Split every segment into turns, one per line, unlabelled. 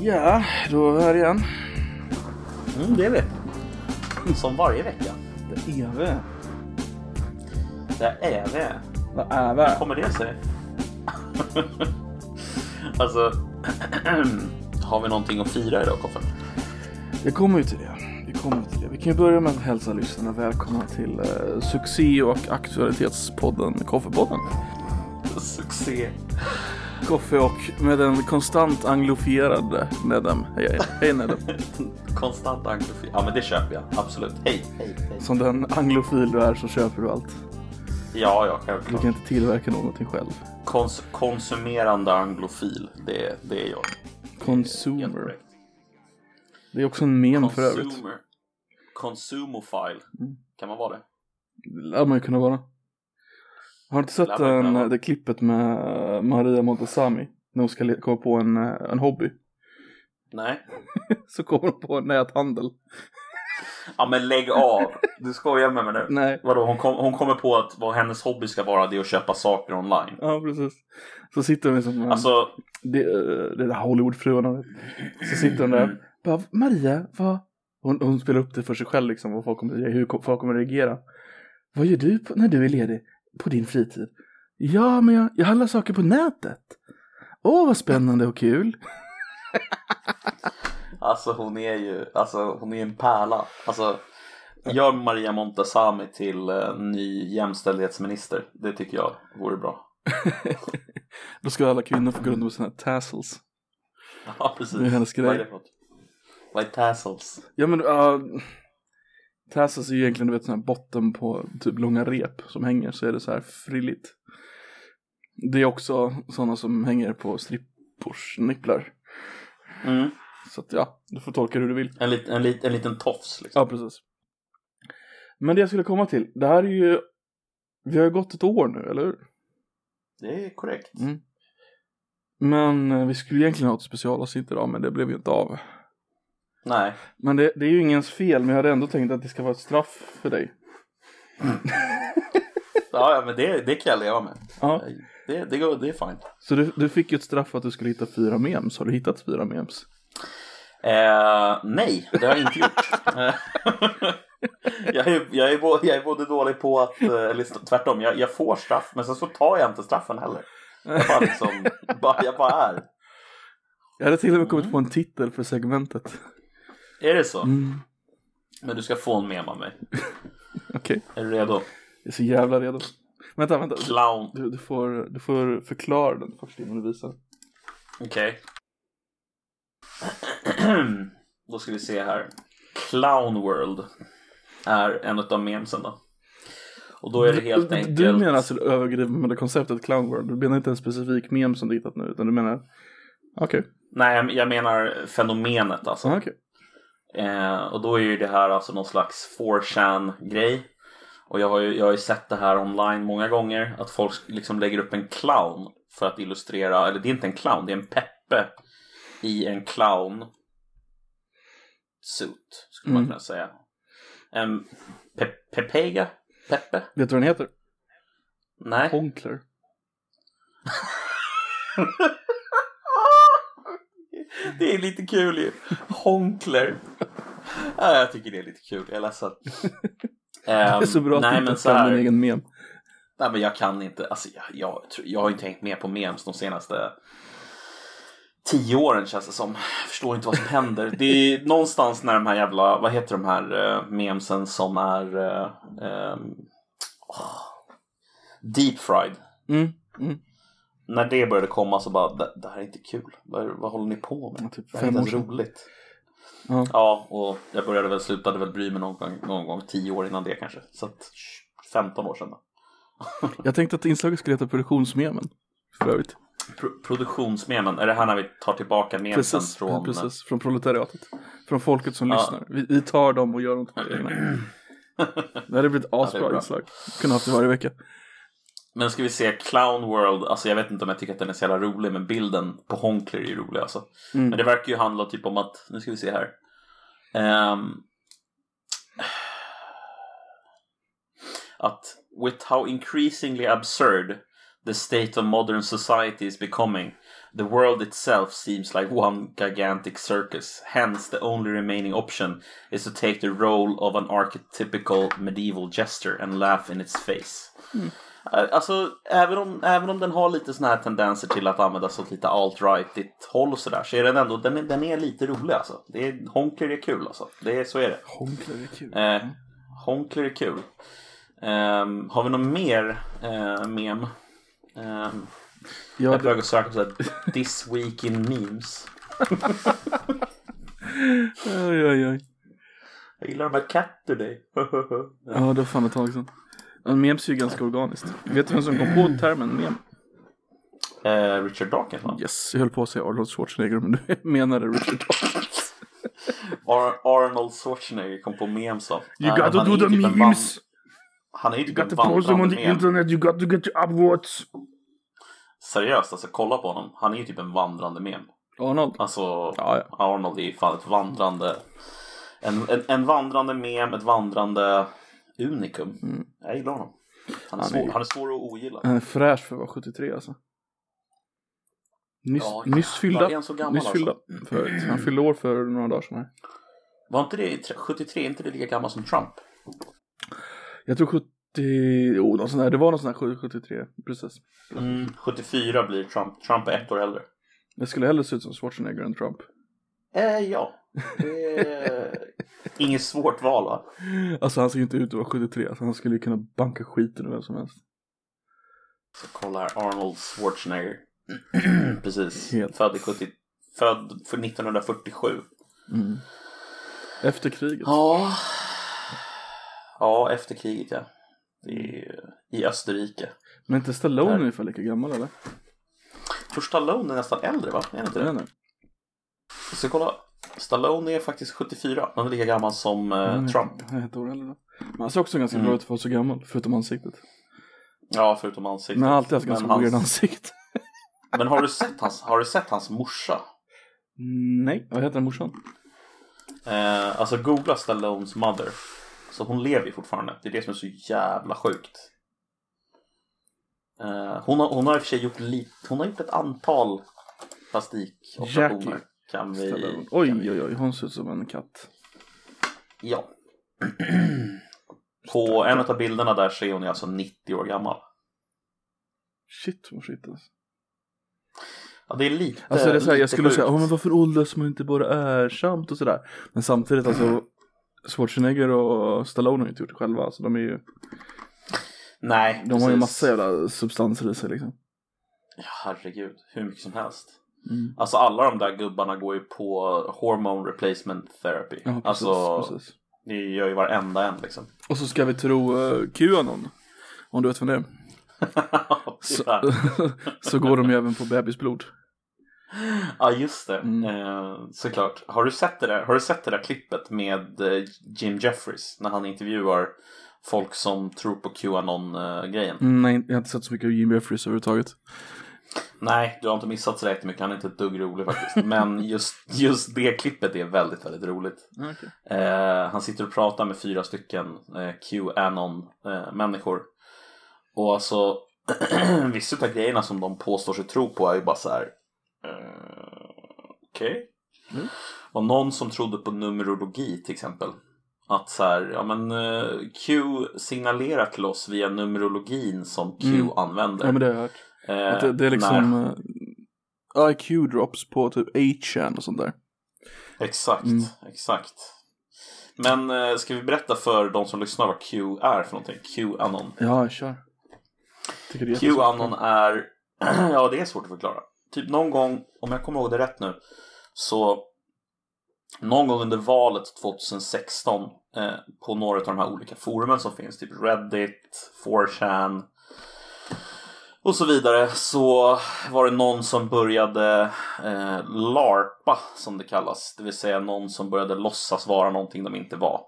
Ja, då är vi här igen.
Mm, det är vi. Som varje vecka.
Det är vi.
Det är vi.
Vad är vi?
kommer det sig? alltså, har vi någonting att fira idag, Koffe?
Vi kommer ju till det. Vi kommer till det. Vi kan ju börja med att hälsa lyssnarna välkomna till eh, succé och aktualitetspodden Koffepodden.
Succé.
Koffe och med den konstant anglofierade Nedem. Hej, hej. hej Nedem.
Konstant anglofil. Ja, men det köper jag. Absolut. Hej, hej, hej.
Som den anglofil du är så köper du allt.
Ja, ja,
Du
självklart.
kan inte tillverka någonting själv.
Kons- konsumerande anglofil. Det, det är jag.
Consumer. Det är också en mem för övrigt.
Consumer. Consumofile. Kan man vara det?
Det lär man ju kunna vara. Har du inte sett
vara.
det klippet med Maria Montazami? När hon ska komma på en, eh, en hobby.
Nej.
Så kommer hon på näthandel.
Ja, men lägg av. Du skojar med mig nu.
Nej.
Vadå, hon, kom, hon kommer på att vad hennes hobby ska vara det är att köpa saker online.
Ja, precis. Så sitter hon liksom
Alltså,
det, eh, det där Hollywoodfruarna. Så sitter hon där.
Mm.
Bara, Maria, vad? Hon, hon spelar upp det för sig själv liksom. Vad folk kommer, hur folk kommer reagera. Vad gör du på, när du är ledig? På din fritid? Ja, men jag, jag handlar saker på nätet. Åh, vad spännande och kul.
alltså hon är ju, alltså hon är en pärla. Alltså, gör Maria Montazami till eh, ny jämställdhetsminister. Det tycker jag vore bra.
Då ska alla kvinnor få gå runt med sina tassels.
Ja, precis.
Det är hennes grej.
Vad är det för något? Vad är tassels?
Ja men uh, tassels är ju egentligen du vet sån här botten på typ långa rep som hänger så är det så här frilligt. Det är också sådana som hänger på strippors nipplar.
Mm.
Så att ja, du får tolka det hur du vill.
En, lit, en, lit, en liten tofs liksom.
Ja precis. Men det jag skulle komma till, det här är ju, vi har ju gått ett år nu, eller hur?
Det är korrekt.
Mm. Men eh, vi skulle egentligen ha ett specialavsnitt idag men det blev ju inte av.
Nej.
Men det, det är ju ingens fel men jag hade ändå tänkt att det ska vara ett straff för dig.
Ja, ja men det, det kan jag leva med.
Ja.
Det, det, går, det är fint.
Så du, du fick ju ett straff att du skulle hitta fyra memes. Har du hittat fyra memes?
Eh, nej, det har jag inte gjort. Eh, jag, är, jag, är både, jag är både dålig på att, eh, eller tvärtom, jag, jag får straff men sen så tar jag inte straffen heller. Jag bara liksom, bara, jag bara är.
Jag hade till och med kommit på en titel för segmentet.
Är det så?
Mm.
Men du ska få en mem av mig.
Okej,
Är du redo?
jag är så jävla redo. Vänta, vänta.
Clown.
Du, du, får, du får förklara den först innan du visar.
Okej. Då ska vi se här. Clown World är en av memesen då. Och då är det helt
du,
enkelt.
Du menar alltså det övergripande konceptet Clown World? Du menar inte en specifik mem som du hittat nu? Utan du menar... Okej.
Nej, jag menar fenomenet alltså.
Ah, okej.
Eh, och då är ju det här alltså någon slags 4chan grej. Och jag har, ju, jag har ju sett det här online många gånger. Att folk liksom lägger upp en clown för att illustrera, eller det är inte en clown, det är en Peppe i en clown suit skulle man
Mm.
kunna säga. En pe- Pepega? Peppe?
Vet du vad den heter?
Nej.
Honkler.
Det är lite kul ju. Honkler. Ja, jag tycker det är lite kul. Jag är ledsen.
Det är så bra
nej,
att du
men
inte
så
fram
här,
en egen mem.
Nej men jag kan inte, alltså jag, jag, jag har inte hängt med på memes de senaste tio åren känns det som. Jag förstår inte vad som händer. Det är någonstans när de här jävla, vad heter de här uh, memesen som är uh, um, åh, deep fried.
Mm. Mm.
När det började komma så bara, det, det här är inte kul. Vad, vad håller ni på med?
Ja, typ
det här är inte ens roligt.
Ja.
Ja, och jag började väl, slutade väl bry mig någon gång, någon gång tio år innan det kanske. Så att 15 år sedan då.
Jag tänkte att inslaget skulle heta produktionsmemen. För övrigt.
Pro- produktionsmemen, är det här när vi tar tillbaka memesen
Precis,
från...
precis. Från proletariatet. Från folket som
Ja.
lyssnar. Vi, vi tar dem och gör dem till egna. Det hade blivit ett asbra
bra.
inslag. Kunde haft det varje vecka.
Men ska vi se Clown World, alltså jag vet inte om jag tycker att den är så jävla rolig men bilden på Honkler är ju rolig alltså.
Mm.
Men det verkar ju handla typ om att, nu ska vi se här. Ehm, att with how increasingly absurd the state of modern society is becoming. The world itself seems like one gigantic circus. Hence, the only remaining option is to take the role of an archetypical medieval jester and laugh in its face. Eh, Alltså, även om, även om den har lite såna här tendenser till att användas åt lite alt-rightigt håll och sådär så är den ändå, den är, den är lite rolig alltså. Det är, Honkler är kul alltså. Det är, så är det.
Honkler är kul.
Eh, Honkler är kul. Ehm, har vi något mer eh, mem? Um, jag är på väg att söka på så här, This week in memes.
oj, oj, oj.
Jag gillar de här katter dig.
Ja, det var fan ett tag sedan. Memes är ju ganska organiskt. Vet du vem som kom på termen mem?
eh, Richard Dawkins va?
Yes, jag höll på att säga Arnold Schwarzenegger men du menade Richard Dawkins.
Ar- Arnold Schwarzenegger kom på memes va?
You
Eh,
got to
han är
do the
typ
memes.
Han är ju
You
typ en
to post them on
vandrande
the
mem.
internet. You got to get your upvotes.
Seriöst alltså, kolla på honom. Han är ju typ en vandrande mem.
Arnold.
Alltså,
Ja, ja.
Arnold är ju fan ett vandrande... En, en, en vandrande mem, ett vandrande unikum.
Mm.
Jag gillar honom. Han är,
Han
svår,
är-
han är svår att ogilla.
Han är fräsch för att vara 73 alltså. Nyss,
Ja,
nyss fyllda.
är han så gammal
Nyss
alltså?
fyllda. Han fyllde år för några dagar sedan här.
Var inte det 73, inte det lika gammal som Trump?
Jag tror 70, oh, någon sån där, det var någon sån här 73, precis.
Mm, 74 blir Trump. Trump är ett år äldre.
Jag skulle hellre se ut som Schwarzenegger än Trump.
Eh, ja. Det är inget svårt val va?
Alltså han ser ju inte ut att vara 73, alltså, han skulle ju kunna banka skiten ur vem som helst.
Så kolla här, Arnold Schwarzenegger. Precis.
Helt.
Född i 70, född för 1947.
Mm. Efter kriget.
Ja. Ja, efter kriget ja. Är i Österrike.
Men inte Stallone
Där.
ungefär lika gammal eller?
Jag tror Stallone är nästan äldre va? Är inte
Jag
det?
inte.
Så jag kolla. Stallone är faktiskt 74. Han är lika gammal som eh, Trump.
Han är ett år äldre då. Men han ser också ganska
Mm.
bra ut för att vara så gammal, förutom ansiktet.
Ja, förutom ansiktet.
Men han har alltid haft ganska
men,
weird
hans,
ansikte.
men har du sett hans, har du sett hans morsa?
Nej, vad heter morsan?
Eh, alltså googla Stallones mother. Så hon lever ju fortfarande. Det är det som är så jävla sjukt. Eh, hon, har, hon har i och för sig gjort lite, hon har gjort ett antal plastikoperationer.
Jackie
Kan vi,
Stallone.
kan
Oj,
vi-
oj, oj, hon ser ut som en katt.
Ja. På en av bilderna där ser hon är alltså 90 år gammal.
Shit vad shit alltså.
Ja, det är lite
Alltså det är så här, jag skulle säga,
sjukt.
oh, men varför åldras man inte bara ersamt och sådär. Men samtidigt alltså, Schwarzenegger och Stallone har ju inte gjort det själva. Alltså de är ju,
Nej,
de har ju
precis.
massa jävla substanser i sig liksom.
Ja, herregud, hur mycket som helst.
Mm.
Alltså alla de där gubbarna går ju på hormone replacement therapy.
Ja, precis,
alltså,
precis.
det gör ju varenda en liksom.
Och så ska vi tro uh, Qanon. Om du vet vem det är. Så, så går de ju även på bebisblod.
Ja, just det.
Mm.
Eh, såklart. Har du, sett det där, har du sett det där klippet med eh, Jim Jeffries när han intervjuar folk som tror på Qanon-grejen?
Mm, nej, jag har inte sett så mycket av Jimmy Jeffries överhuvudtaget.
Nej, du har inte missat så jättemycket. Han är inte ett dugg rolig faktiskt. Men just, just det klippet är väldigt, väldigt roligt.
Okay.
Eh, han sitter och pratar med fyra stycken eh, Qanon-människor. och alltså, vissa av grejerna som de påstår sig tro på är ju bara så här. Eh, Okej.
Mm.
Och någon som trodde på numerologi till exempel. Att så här, ja men eh, Q signalerar till oss via numerologin som Q
Mm.
använder.
Ja men det har jag hört.
Eh,
det, det är
när-
liksom uh, IQ drops på typ 8chan och sånt där.
Exakt,
Mm.
exakt. Men eh, ska vi berätta för de som lyssnar vad Q är för någonting? Qanon.
Ja, kör.
Qanon är, ja det är svårt att förklara. Typ någon gång, om jag kommer ihåg det rätt nu, så någon gång under valet 2016 eh, på några av de här olika forumen som finns, typ Reddit, 4chan och så vidare, så var det någon som började eh, larpa som det kallas, det vill säga någon som började låtsas vara någonting de inte var.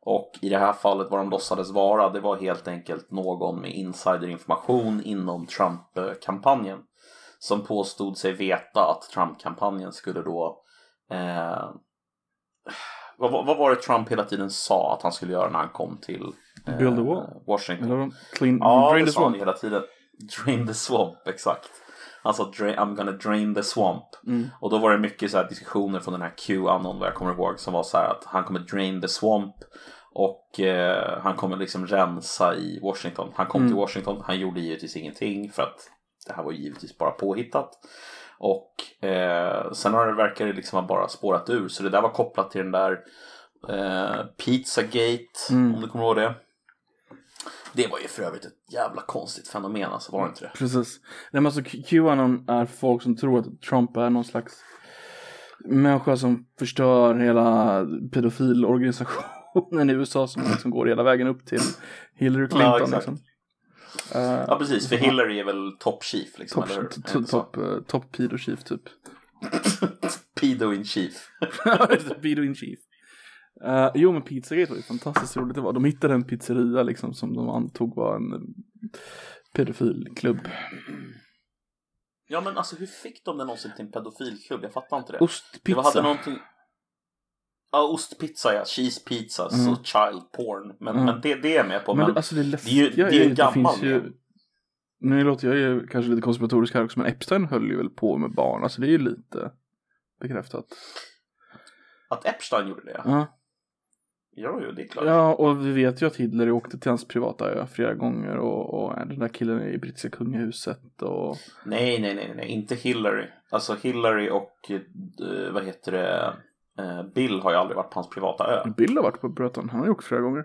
Och i det här fallet vad de låtsades vara, det var helt enkelt någon med insiderinformation inom Trump-kampanjen. Som påstod sig veta att Trump-kampanjen skulle då... Eh, vad, vad var det Trump hela tiden sa att han skulle göra när han kom till eh. Washington?
Clean,
Ja, det sa han hela tiden. Drain the swamp, exakt. Han sa "Dra- I'm gonna drain the swamp.
Mm.
Och då var det mycket så här diskussioner från den här Q-anon vad jag kommer ihåg som var så här att han kommer drain the swamp och eh, han kommer liksom rensa i Washington. Han kom
Mm.
till Washington, han gjorde givetvis ingenting för att det här var givetvis bara påhittat. Och eh, sen har det verkar det liksom ha bara spårat ur så det där var kopplat till den där eh, Pizzagate
Mm.
om du kommer ihåg det. Det var ju för övrigt ett jävla konstigt fenomen alltså, var det inte det?
Precis. Nej men alltså Qanon är folk som tror att Trump är någon slags människa som förstör hela pedofilorganisationen i USA som liksom går hela vägen upp till Hillary Clinton
Ja, exakt.
liksom. Eh,
Ja precis, för Hillary är väl top chief liksom,
Top,
eller
top, eh, top pedo chief typ.
Pedo in chief.
pedo in chief. Eh, jo men Pizzagate var ju fantastiskt roligt det var. De hittade en pizzeria liksom som de antog var en eh, pedofilklubb.
Ja men alltså hur fick de det någonsin till en pedofilklubb? Jag fattar inte det. Det
Ostpizza.
var, hade någonting... Ja, ostpizza ja, cheese pizzas
Mm.
och child porn. Men,
Mm.
men det, det är jag med på.
Men
Men,
det, alltså det
det är ju, det är ju en
det
gammal
ju. Nu låter jag ju kanske lite konspiratorisk här också men Epstein höll ju väl på med barn, alltså det är ju lite bekräftat.
Att Epstein gjorde det?
Ja,
Ja, jo, det är klart.
ja och vi vet ju att Hitler åkte till hans privata ö flera gånger och, och den där killen är i brittiska kungahuset och
Nej, nej, nej, nej, inte Hillary. Alltså Hillary och eh, vad heter det? Eh, Bill har ju aldrig varit på hans privata ö.
Bill har varit på Bröton, han har ju åkt flera gånger.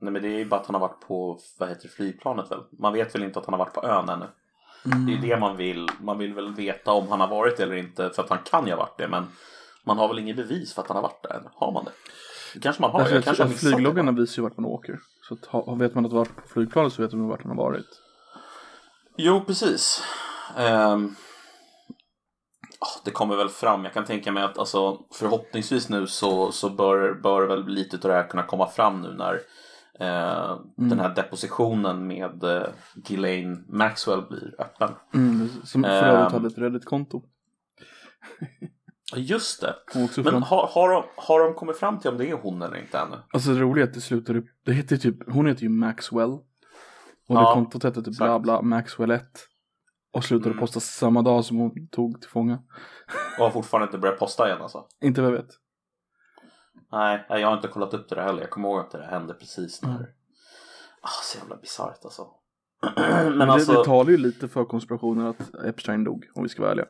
Nej, men det är ju bara att han har varit på, vad heter det, flygplanet väl? Man vet väl inte att han har varit på ön ännu. Det är ju det man vill. Man vill väl veta om han har varit det eller inte. För att han kan ju ha varit det. Men man har väl inget bevis för att han har varit där än. Har man det? Kanske man har.
Alltså,
jag kanske har
flygloggarna visar ju vart man åker. Så att, ha, vet man att varit på flygplanet så vet man vart man har varit.
Jo, precis. Ah, det kommer väl fram. Jag kan tänka mig att alltså, förhoppningsvis nu så, så bör, bör väl lite av det här kunna komma fram nu när eh,
Mm.
den här depositionen med eh, Ghislaine Maxwell blir öppen.
Mm, som för övrigt hade ett Reddit-konto.
Just det. Men
fram.
har, har, de, har de kommit fram till om det är hon eller inte ännu?
Alltså det roliga är att det slutar upp, det heter typ, hon heter ju Maxwell. Och
Ja,
det kontot hette typ bla bla Maxwell 1. Och slutade
Mm.
posta samma dag som hon tog till fånga.
Och har fortfarande inte börjat posta igen alltså?
Inte vad jag vet.
Nej, nej, jag har inte kollat upp det där heller. Jag kommer ihåg att det där hände precis när...
Mm.
Ah, så jävla bisarrt alltså.
Men,
Men
det,
alltså...
det talar ju lite för konspirationen att Epstein dog, om vi ska vara ärliga.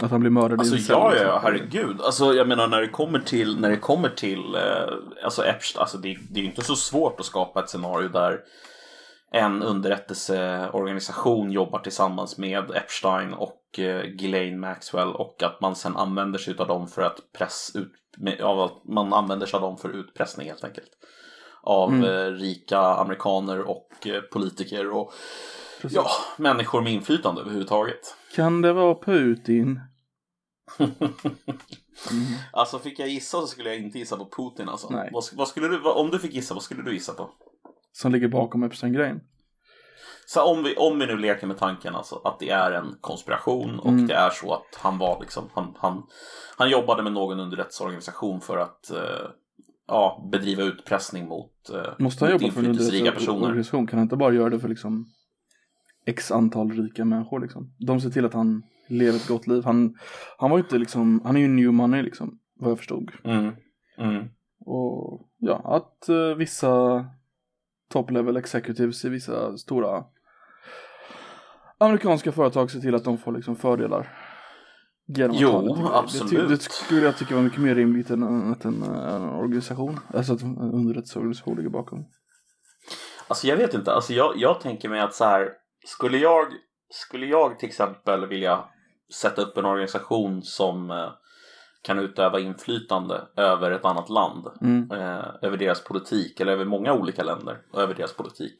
Att han blev mördad
Alltså
i en cell,
ja, ja, herregud. Alltså jag menar när det kommer till, när det kommer till, eh, alltså Epstein, alltså det, det är ju inte så svårt att skapa ett scenario där en underrättelseorganisation jobbar tillsammans med Epstein och eh, Ghislaine Maxwell och att man sen använder sig av dem för att press ut, att man använder sig av dem för utpressning helt enkelt. Av
Mm.
eh, rika amerikaner och eh, politiker och
Precis.
ja, människor med inflytande överhuvudtaget.
Kan det vara Putin?
Alltså fick jag gissa så skulle jag inte gissa på Putin alltså.
Nej.
Vad, vad skulle du, vad, om du fick gissa, vad skulle du gissa på?
Som ligger bakom Epstein-grejen?
Så om vi, om vi nu leker med tanken alltså att det är en konspiration och
Mm.
det är så att han var liksom, han, han, han jobbade med någon underrättelseorganisation för att eh, ja, bedriva utpressning mot, eh,
Måste han
mot
jobba för en underrättelseorganisation? Kan han inte bara göra det för liksom x antal rika människor liksom? De ser till att han lever ett gott liv. Han, han var inte liksom, han är ju new money liksom, vad jag förstod.
Mm. Mm.
Och ja, att eh, vissa top level executives i vissa stora amerikanska företag ser till att de får liksom fördelar. Genom att
Jo,
ha det.
Absolut.
Det, det skulle jag tycka var mycket mer rimligt än att en, en organisation, alltså att en underrättelseorganisation ligger bakom.
Alltså jag vet inte, alltså jag, jag tänker mig att så här, skulle jag, skulle jag till exempel vilja sätta upp en organisation som eh, kan utöva inflytande över ett annat land,
Mm.
eh, över deras politik eller över många olika länder och över deras politik.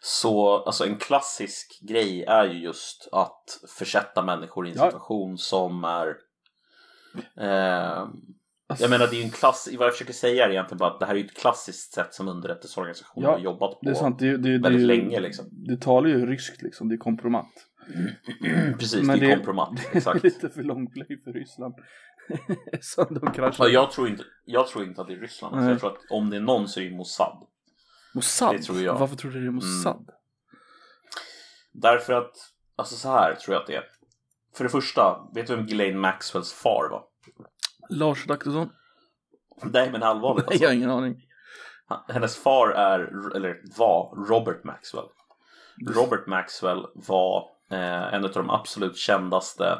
Så alltså en klassisk grej är ju just att försätta människor i en
Ja.
situation som är eh, jag menar det är ju en klass, vad jag försöker säga är egentligen bara att det här är ju ett klassiskt sätt som underrättelseorganisationer
Ja,
har jobbat på.
det är sant, det, det,
väldigt
det,
länge, liksom.
Det talar ju ryskt liksom, det är kompromat.
Precis,
Men
det är
det-
kompromat.
Det är
Exakt.
lite för långplay för Ryssland. Så de kraschar.
Ja, jag, tror inte, jag tror inte att det är Ryssland. Alltså, jag tror att om det är någon så är det Mossad.
Mossad?
det tror jag.
Varför tror du det är Mossad?
Därför att, alltså så här tror jag att det är. För det första, vet du vem Ghislaine Maxwells far var?
Lars Adaktusson?
Nej men allvarligt alltså.
jag har ingen aning.
Hennes far är, eller var, Robert Maxwell. Robert Maxwell var eh, en av de absolut kändaste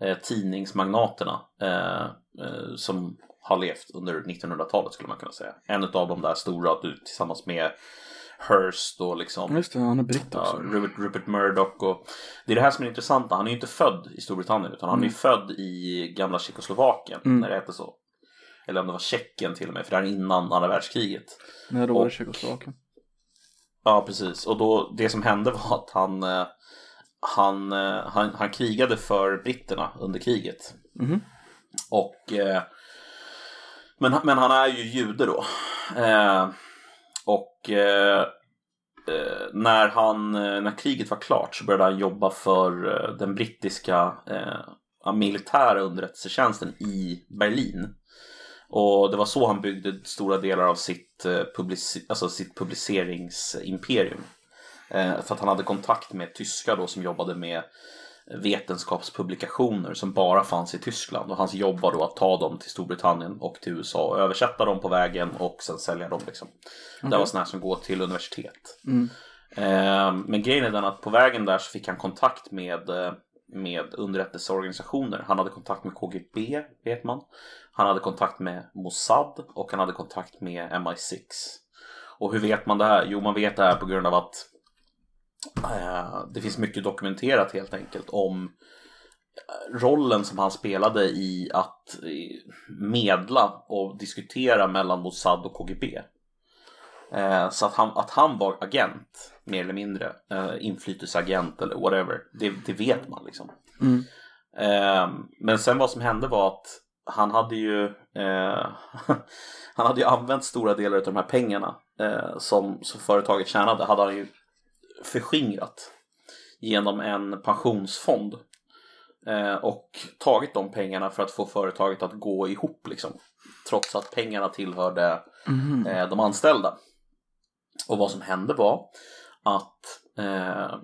eh, tidningsmagnaterna eh, eh, som har levt under 1900-talet skulle man kunna säga. En av de där stora du, tillsammans med Hearst och liksom
Just det, han är britt
Ja,
också.
Rupert, Rupert Murdoch och det är det här som är intressant. Han är ju inte född i Storbritannien utan han är ju född i gamla Tjeckoslovakien
Mm.
när det hette så. Eller om det var Tjeckien till och med för det här är innan andra världskriget.
Nej, då var det Tjeckoslovakien.
Ja, precis. Och då, det som hände var att han, eh, han, eh, han, han krigade för britterna under kriget.
Mhm.
Och, eh, men, men han är ju jude då. Och eh, eh, när, han, eh, när kriget var klart så började han jobba för eh, den brittiska eh, militära underrättelsetjänsten i Berlin. Och det var så han byggde stora delar av sitt, publici- alltså sitt publiceringsimperium. Eh, för att han hade kontakt med tyskar då som jobbade med vetenskapspublikationer som bara fanns i Tyskland. Och hans jobb var då att ta dem till Storbritannien och till USA och översätta dem på vägen och sen sälja dem. Liksom. Det var sådana som går till universitet.
Mm.
Eh, men grejen är den att på vägen där så fick han kontakt med, eh, med underrättelseorganisationer. Han hade kontakt med KGB, vet man. Han hade kontakt med Mossad och han hade kontakt med MI6. Och hur vet man det här? Jo, man vet det här på grund av att det finns mycket dokumenterat helt enkelt om eh, rollen som han spelade i att eh, medla och diskutera mellan Mossad och KGB. Eh, så att han, att han var agent, mer eller mindre, eh, inflytelseagent eller whatever, det, det vet man liksom.
Mm.
Eh, men sen vad som hände var att han hade ju eh, Han hade ju använt stora delar av de här pengarna eh, som, som företaget tjänade hade han ju förskingrat genom en pensionsfond eh, och tagit de pengarna för att få företaget att gå ihop liksom. Trots att pengarna tillhörde eh, de anställda. Och vad som hände var att eh,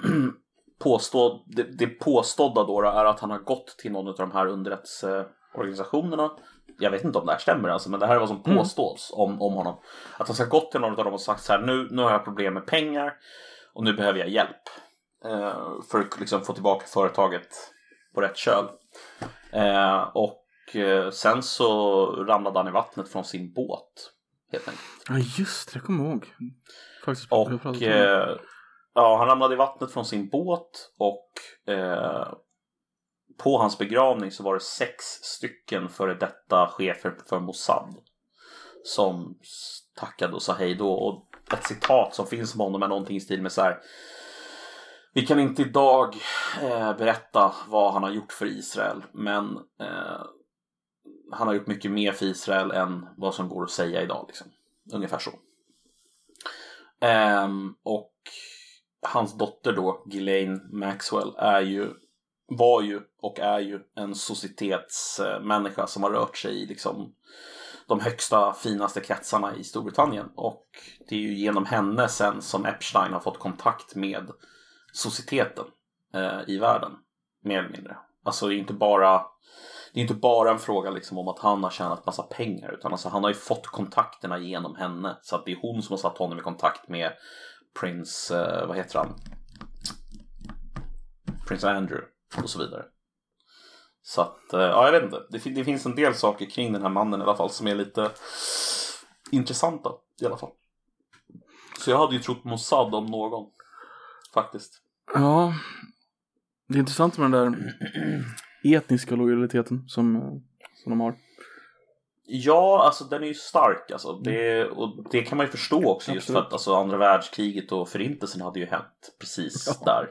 påstå, det, det påstådda då är att han har gått till någon av de här underrättelseorganisationerna. Jag vet inte om det här stämmer alltså, men det här är vad som
Mm.
påstås om, om honom. Att han ska gått till någon av dem och sagt så här, nu, nu har jag problem med pengar och nu behöver jag hjälp. Eh, för att liksom få tillbaka företaget på rätt köl. Eh, och eh, sen så ramlade han i vattnet från sin båt. Helt enkelt.
Ja, just det. Jag kommer ihåg. Faktiskt.
Och eh, ja, han ramlade i vattnet från sin båt och eh, på hans begravning så var det sex stycken före detta chefer för Mossad som tackade och sa hej då. Och ett citat som finns om honom är någonting i stil med så här. Vi kan inte idag eh, berätta vad han har gjort för Israel, men eh, han har gjort mycket mer för Israel än vad som går att säga idag. Liksom. Ungefär så. Eh, och hans dotter då, Ghislaine Maxwell, är ju, var ju och är ju en societetsmänniska som har rört sig i liksom de högsta, finaste kretsarna i Storbritannien. Och det är ju genom henne sen som Epstein har fått kontakt med societeten eh, i världen. Mer eller mindre. Alltså det är inte bara det är inte bara en fråga liksom om att han har tjänat massa pengar utan alltså han har ju fått kontakterna genom henne. Så att det är hon som har satt honom i kontakt med Prince, eh, vad heter han? Prince Andrew och så vidare. Så att, eh, ja jag vet inte. Det, det finns en del saker kring den här mannen i alla fall som är lite intressanta i alla fall. Så jag hade ju trott Mossad om någon. Faktiskt.
Ja. Det är intressant med den där etniska lojaliteten som, som de har.
Ja, alltså den är ju stark alltså. Det, och det kan man ju förstå också just för
Absolut.
att alltså, andra världskriget och förintelsen hade ju hänt precis
Ja.
där.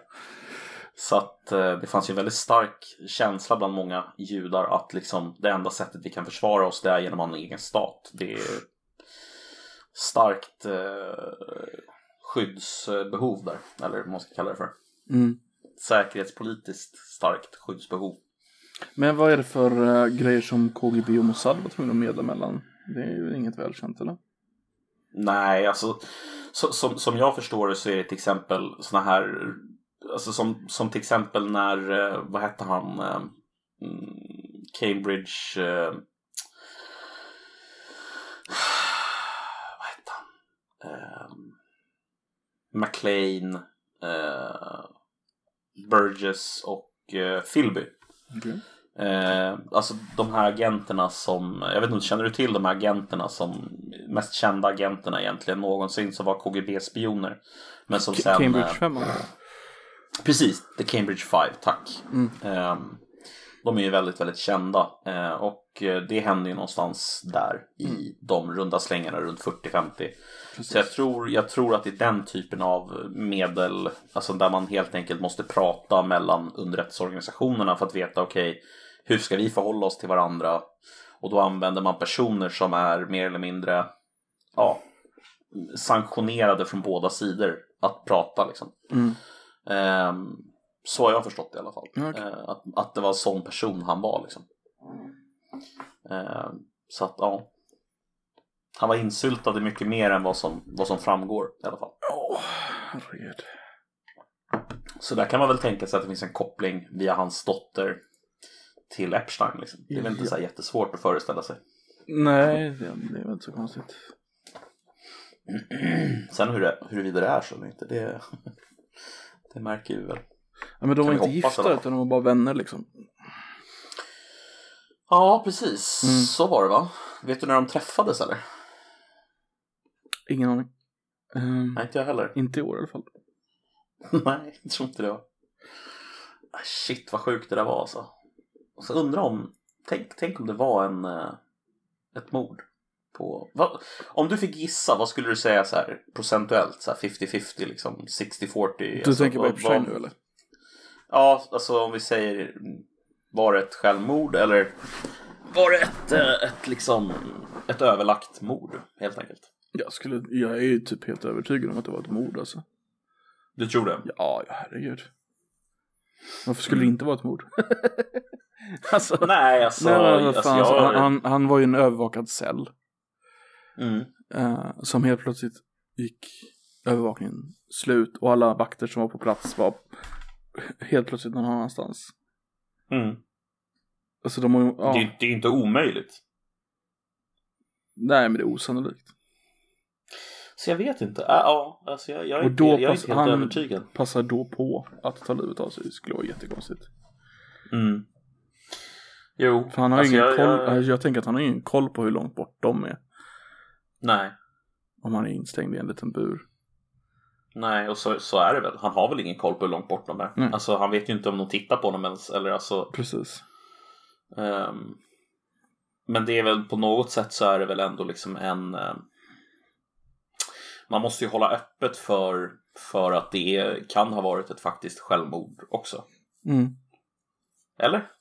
Så att eh, det fanns ju en väldigt stark känsla bland många judar att liksom det enda sättet vi kan försvara oss det är genom att ha en egen stat. Det är starkt eh, skyddsbehov där, eller vad man ska kalla det för.
Mm.
Säkerhetspolitiskt starkt skyddsbehov.
Men vad är det för eh, grejer som KGB och Mossad var tvungna att medla mellan? Det är ju inget välkänt eller?
Nej, alltså så, som, som jag förstår det så är det till exempel såna här alltså som, som till exempel när, eh, vad hette han, eh, mm, Cambridge, eh, vad hette han, McLean, Burgess och Philby. Eh, alltså de här agenterna som, jag vet inte, känner du till de här agenterna som, mest kända agenterna egentligen någonsin som var KGB-spioner? Men som sen...
Cambridge
eh,
5
Precis, The Cambridge Five, tack.
Mm.
Ehm, de är ju väldigt, väldigt kända eh, och eh, det händer ju någonstans där i de runda slängarna runt 40-50. Så jag tror, jag tror att det är den typen av medel, alltså där man helt enkelt måste prata mellan underrättelseorganisationerna för att veta okej, hur ska vi förhålla oss till varandra? Och då använder man personer som är mer eller mindre ja, sanktionerade från båda sidor att prata liksom.
Mm.
Ehm, så har jag förstått det i alla fall.
Okej.
Ehm, att, att det var en sån person han var liksom. Ehm, så att ja. Han var insyltad i mycket mer än vad som, vad som framgår i alla fall.
Åh, herregud.
Så där kan man väl tänka sig att det finns en koppling via hans dotter till Epstein. Liksom. Det är väl inte så jättesvårt att föreställa sig.
Nej, det, det är väl inte så konstigt.
Sen hur det, huruvida det är så eller inte, det, det märker vi väl.
Ja, men de var inte gifta utan de var bara vänner liksom.
Ja, precis.
Mm.
Så var det va? Vet du när de träffades eller?
Ingen aning. Ehm,
Nej, inte jag heller.
inte i år i alla fall.
Nej, jag tror inte det var. Ah, Shit vad sjukt det där var alltså. Och så undrar om, tänk, tänk om det var en, eh, ett mord. På, vad, om du fick gissa, vad skulle du säga så här procentuellt? Så här 50-50 liksom, 60-40?
Du
alltså,
tänker på Epstein nu eller?
Ja, alltså om vi säger, var det ett självmord eller var det ett, eh, ett liksom, ett överlagt mord helt enkelt?
Jag, skulle, jag är ju typ helt övertygad om att det var ett mord alltså.
Du tror det?
Ja, ja herregud. Varför skulle det inte vara ett mord? alltså,
Nej, alltså,
nej,
alltså jag...
alltså, han, han, han var ju en övervakad cell.
Mm.
eh, som helt plötsligt gick övervakningen slut och alla vakter som var på plats var helt plötsligt någon annanstans.
Mm.
Alltså de har ju, ja,
Det, det är inte omöjligt.
nej men det är osannolikt.
Så jag vet inte. Äh, ja, alltså jag, jag, är
Och då
jag är
pass,
inte helt
han
övertygad.
passar då på att ta livet av sig. Det skulle vara jättekonstigt.
Mm. Jo,
För han har
alltså
ingen
jag,
koll,
jag,
jag, jag tänker att han har ingen koll på hur långt bort de är.
Nej,
Om han är instängd i en liten bur.
nej, och så, så är det väl. Han har väl ingen koll på hur långt bort de är.
Nej.
Alltså han vet ju inte om de tittar på honom ens. Eller alltså,
Precis.
ehm, men det är väl på något sätt så är det väl ändå liksom en ehm, man måste ju hålla öppet för, för att det kan ha varit ett faktiskt självmord också.
Mm.
Eller?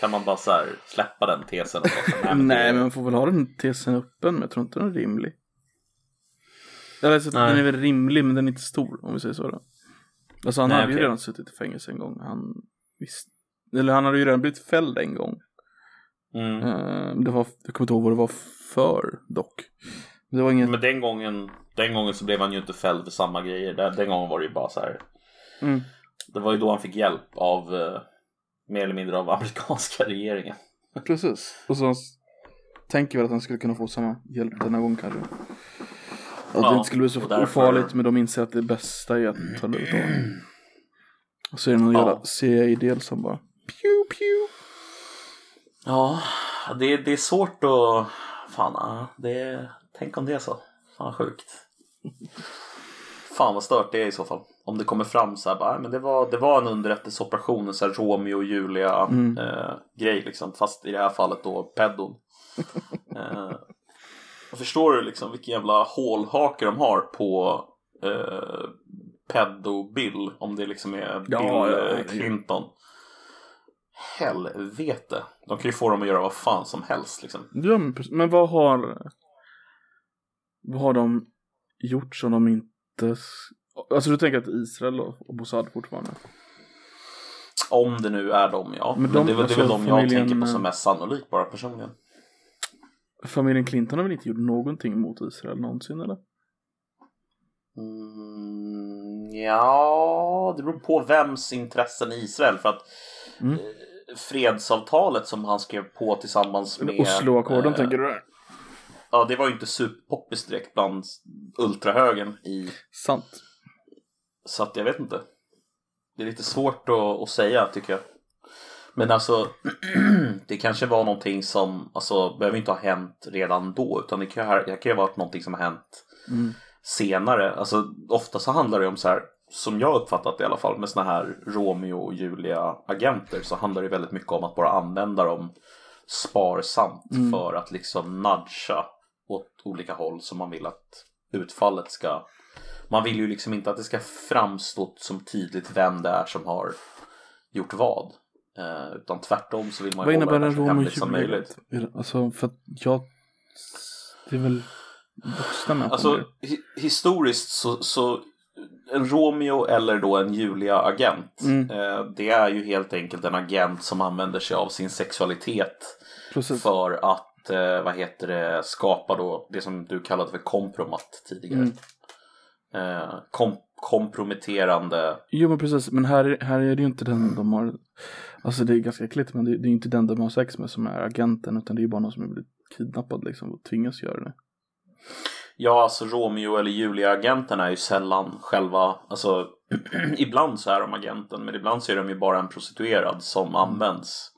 Kan man bara så här släppa den tesen? Och så,
Nej, men man får väl ha den tesen öppen, men jag tror inte den är rimlig. Eller
Nej.
den är väl rimlig, men den är inte stor, om vi säger så då. Alltså han
Nej,
hade ju
okej.
redan suttit i fängelse en gång. Han visst, eller han hade ju redan blivit fälld en gång.
Mm.
Eh, det var, jag kommer inte ihåg vad det var för dock. Det var inget,
Men den gången, den gången så blev han ju inte fälld för samma grejer. Den, den gången var det ju bara så här.
mm.
Det var ju då han fick hjälp av eh, mer eller mindre av amerikanska regeringen.
Precis. Och så tänker väl att han skulle kunna få samma hjälp denna gång kanske. Att
Ja,
det inte skulle bli så
därför-
ofarligt, men de inser att det bästa är att ta livet av. Och så är det någon
Ja.
jävla CIA-del som bara pew pew.
Ja, det, det är svårt att... Fan, det, tänk om det är så. Fan sjukt. Fan vad stört det är i så fall. Om det kommer fram så här bara, "Nej, men det var, det var en underrättelseoperation, en så här Romeo och Julia
Mm.
eh, grej liksom. Fast i det här fallet då pedon. eh, och förstår du liksom vilken jävla hålhake de har på eh, pedo-Bill? Om det liksom är Bill
Ja, ja,
eh,
ja.
Clinton. Helvete. De kan ju få dem att göra vad fan som helst liksom.
Ja, men vad har vad har de gjort som de inte s- Alltså du tänker att Israel och Mossad fortfarande?
Om det nu är dem ja.
Men
Men,
de-
det, är väl- det är väl
alltså,
de jag
familjen,
tänker på som mest sannolikt bara personligen.
Familjen Clinton har väl inte gjort någonting mot Israel någonsin eller?
Mm, ja, det beror på vems intressen i Israel. För att
Mm.
eh, fredsavtalet som han skrev på tillsammans med...
Osloackorden
eh,
tänker du?
Ja, det var ju inte superpoppis direkt bland ultrahögern i...
Sant.
Så att jag vet inte. Det är lite svårt att, att säga tycker jag. Men alltså, det kanske var någonting som, alltså, behöver inte ha hänt redan då, utan det kan det kan ju ha varit någonting som har hänt
Mm.
senare. Alltså, ofta så handlar det om så här, som jag uppfattat det i alla fall, med såna här Romeo och Julia-agenter så handlar det väldigt mycket om att bara använda dem sparsamt
Mm.
för att liksom nudga åt olika håll som man vill att utfallet ska man vill ju liksom inte att det ska framstå som tydligt vem det är som har gjort vad. Eh, utan tvärtom så vill man ju hålla det så hemligt som möjligt.
Alltså för att jag... Det är väl vuxna människor?
Alltså hi- historiskt så, så en Romeo eller då en Julia-agent.
Mm.
Eh, det är ju helt enkelt en agent som använder sig av sin sexualitet
Precis.
för att eh, vad heter det, skapa då det som du kallade för kompromat tidigare.
Mm.
Eh, kom, komprometterande.
Jo men precis, men här, här är det ju inte den de har Alltså det är ganska äckligt men det, det är inte den de har sex med som är agenten utan det är ju bara någon som är blivit kidnappad liksom och tvingas göra det.
Ja, alltså Romeo eller Julia-agenten är ju sällan själva, alltså ibland så är de agenten men ibland så är de ju bara en prostituerad som används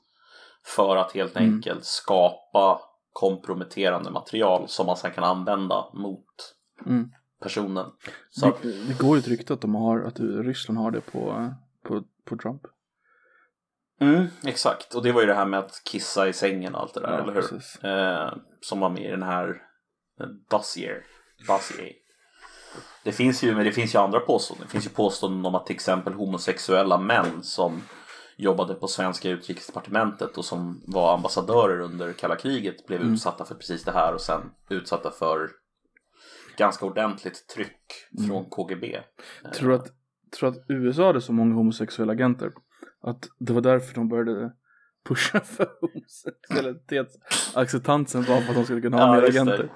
för att helt
Mm.
enkelt skapa komprometterande material som man sen kan använda mot
Mm.
personen. Så
Det, det går ju ett rykte att de har, att Ryssland har det på, på, på Trump.
mm, exakt, och det var ju det här med att kissa i sängen och allt det där,
Ja,
eller hur? Eh, som var med i den här eh, dossier. dossier. Det finns ju, men det finns ju andra påståenden. Det finns ju påståenden om att till exempel homosexuella män som jobbade på svenska utrikesdepartementet och som var ambassadörer under kalla kriget blev
Mm.
utsatta för precis det här och sen utsatta för ganska ordentligt tryck
Mm.
från KGB.
Tror att, tror att USA hade så många homosexuella agenter? Att det var därför de började pusha för homosexualitetsacceptansen bara för att de skulle kunna ha mer
just det.
agenter.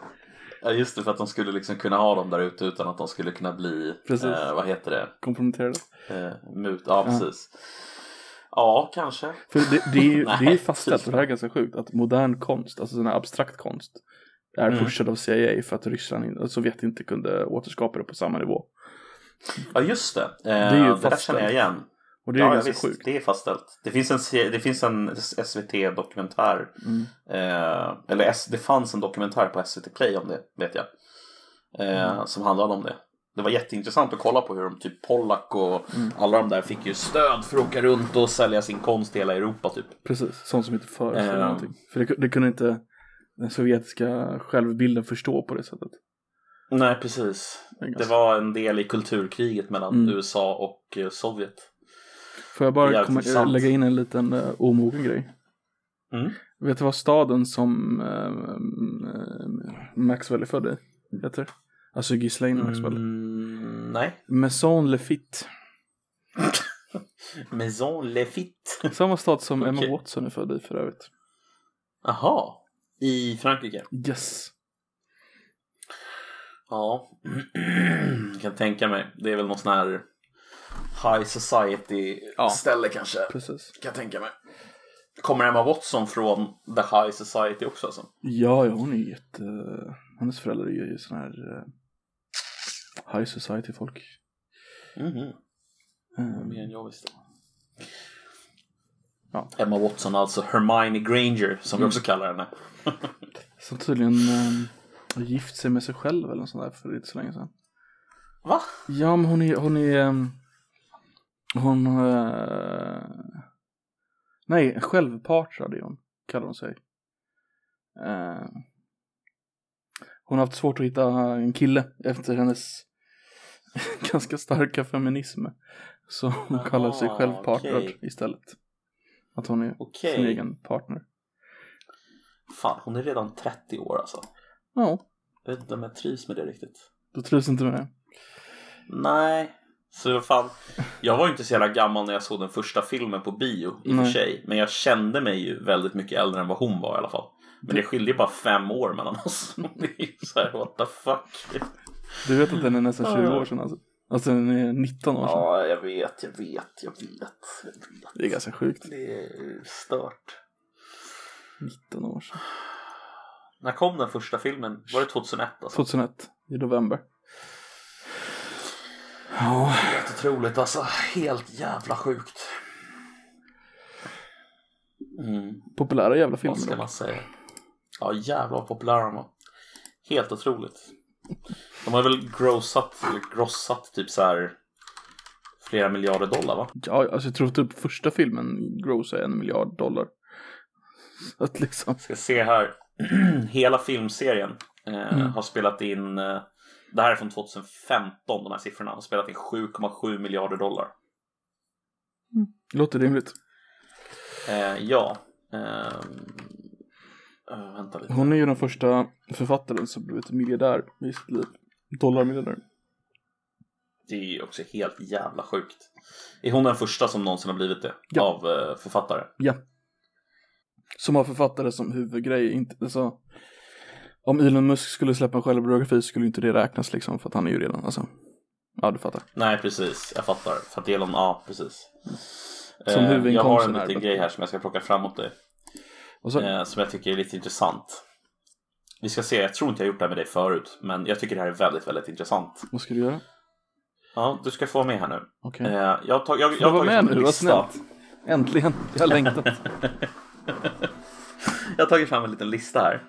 Ja just det, för att de skulle liksom kunna ha dem där ute utan att de skulle kunna bli, eh, vad heter det,
Komprometterade.
Eh, mut, ja precis. Ja, kanske.
För det, det är ju det är fastställt, och det här är ganska sjukt, att modern konst, alltså sån här abstrakt konst, är
Mm.
pushad av CIA för att Ryssland, in- Sovjet inte kunde återskapa det på samma nivå.
Ja, just det. Eh,
Det är ju
det där känner jag igen.
Och det är
ja,
ganska
visst,
sjukt.
det är fastställt. Det finns en, det finns en SVT-dokumentär.
Mm.
Eh, eller S, det fanns en dokumentär på SVT Play om det, vet jag. Eh,
Mm.
Som handlade om det. Det var jätteintressant att kolla på hur de, typ Pollack och
Mm.
alla de där fick ju stöd för att åka runt och sälja sin konst i hela Europa typ.
Precis, sånt som inte föreställer
Ehm.
någonting. För det, det kunde inte den sovjetiska självbilden förstå på det sättet.
Nej, precis.
Det
var en del i kulturkriget mellan
Mm.
USA och eh, Sovjet.
Får jag bara komma, lägga in en liten uh, omogen grej?
Mm.
Vet du vad staden som uh, Maxwell är född i heter? Alltså Ghislaine Maxwell.
Mm, nej.
Maison Lafitte.
Maison Lafitte.
Samma stad som Emma. Watson är född i för övrigt.
Jaha. I Frankrike?
Yes.
Ja. kan tänka mig. Det är väl någon sån här high society
Ja.
ställe kanske.
Precis.
Kan jag tänka mig. Kommer Emma Watson från the high society också alltså?
Ja, ja hon är ju jätte... Hennes föräldrar är ju sån här uh, high society folk.
Mhm.
Um,
Mer än jag visste.
Ja.
Emma Watson, alltså Hermione Granger som vi
Mm.
också kallar henne.
som tydligen har gift sig med sig själv eller något sånt där för inte så länge sedan.
Va?
Ja, men hon är, hon är, ehm, hon, eh, nej, självpartrad är hon, kallar hon sig. Eh, hon har haft svårt att hitta en kille efter hennes ganska starka feminism. Så hon
Jaha,
kallar sig självpartrad
okej.
istället. Att hon är
Okej.
sin egen partner.
Fan, hon är redan 30 år alltså.
Ja,
Jag vet inte om jag trivs med det riktigt.
då trivs inte med det.
Nej. Så fan, jag var ju inte så jävla gammal när jag såg den första filmen på bio i och för sig. Men jag kände mig ju väldigt mycket äldre än vad hon var i alla fall. Men det skiljer bara fem år mellan oss. Det är så här, what the fuck.
Du vet att den är nästan 20
Ja.
år sedan alltså. Alltså den är 19 år sedan.
Ja, jag vet, jag vet, jag vet. Jag vet.
Det är ganska sjukt.
Det är stört.
19 år sedan.
När kom den första filmen? Var det 2001 alltså?
2001 i november. Ja,
Helt otroligt alltså. Helt jävla sjukt. Mm,
populära jävla filmer.
vad ska man säga? Ja, jävlar vad populära de var. Helt otroligt. De har väl grossat, eller grossat typ så här flera miljarder dollar va?
Ja, alltså jag tror typ första filmen grossade en miljard dollar. Så att liksom.
Ska se här. Hela filmserien eh,
Mm.
har spelat in, eh, det här är från 2015 de här siffrorna, har spelat in 7,7 miljarder dollar.
Låter rimligt.
Eh, ja. Eh, vänta lite.
Hon är ju den första författaren som blivit miljardär i sitt liv. Dollarmiljardär.
Det är ju också helt jävla sjukt. Är hon den första som någonsin har blivit det?
Ja.
Av eh, författare?
Ja. Som har författare som huvudgrej. Inte, alltså, om Elon Musk skulle släppa en självbiografi skulle inte det räknas liksom. För att han är ju redan, alltså. Ja, du fattar.
Nej, precis. Jag fattar. För att Elon, ja, precis.
Som
Eh, jag har en
huvudinkomsten
liten grej här som jag ska plocka fram åt dig.
Så,
eh, som jag tycker är lite intressant. Vi ska se, jag tror inte jag gjort det här med dig förut, men jag tycker det här är väldigt, väldigt intressant.
vad ska du göra?
Ja, du ska få vara med här nu.
Okej.
Eh, jag har, tag, jag, jag
vara
tagit
med
fram en lista.
Äntligen. Jag har längtat.
Jag har tagit fram en liten lista här.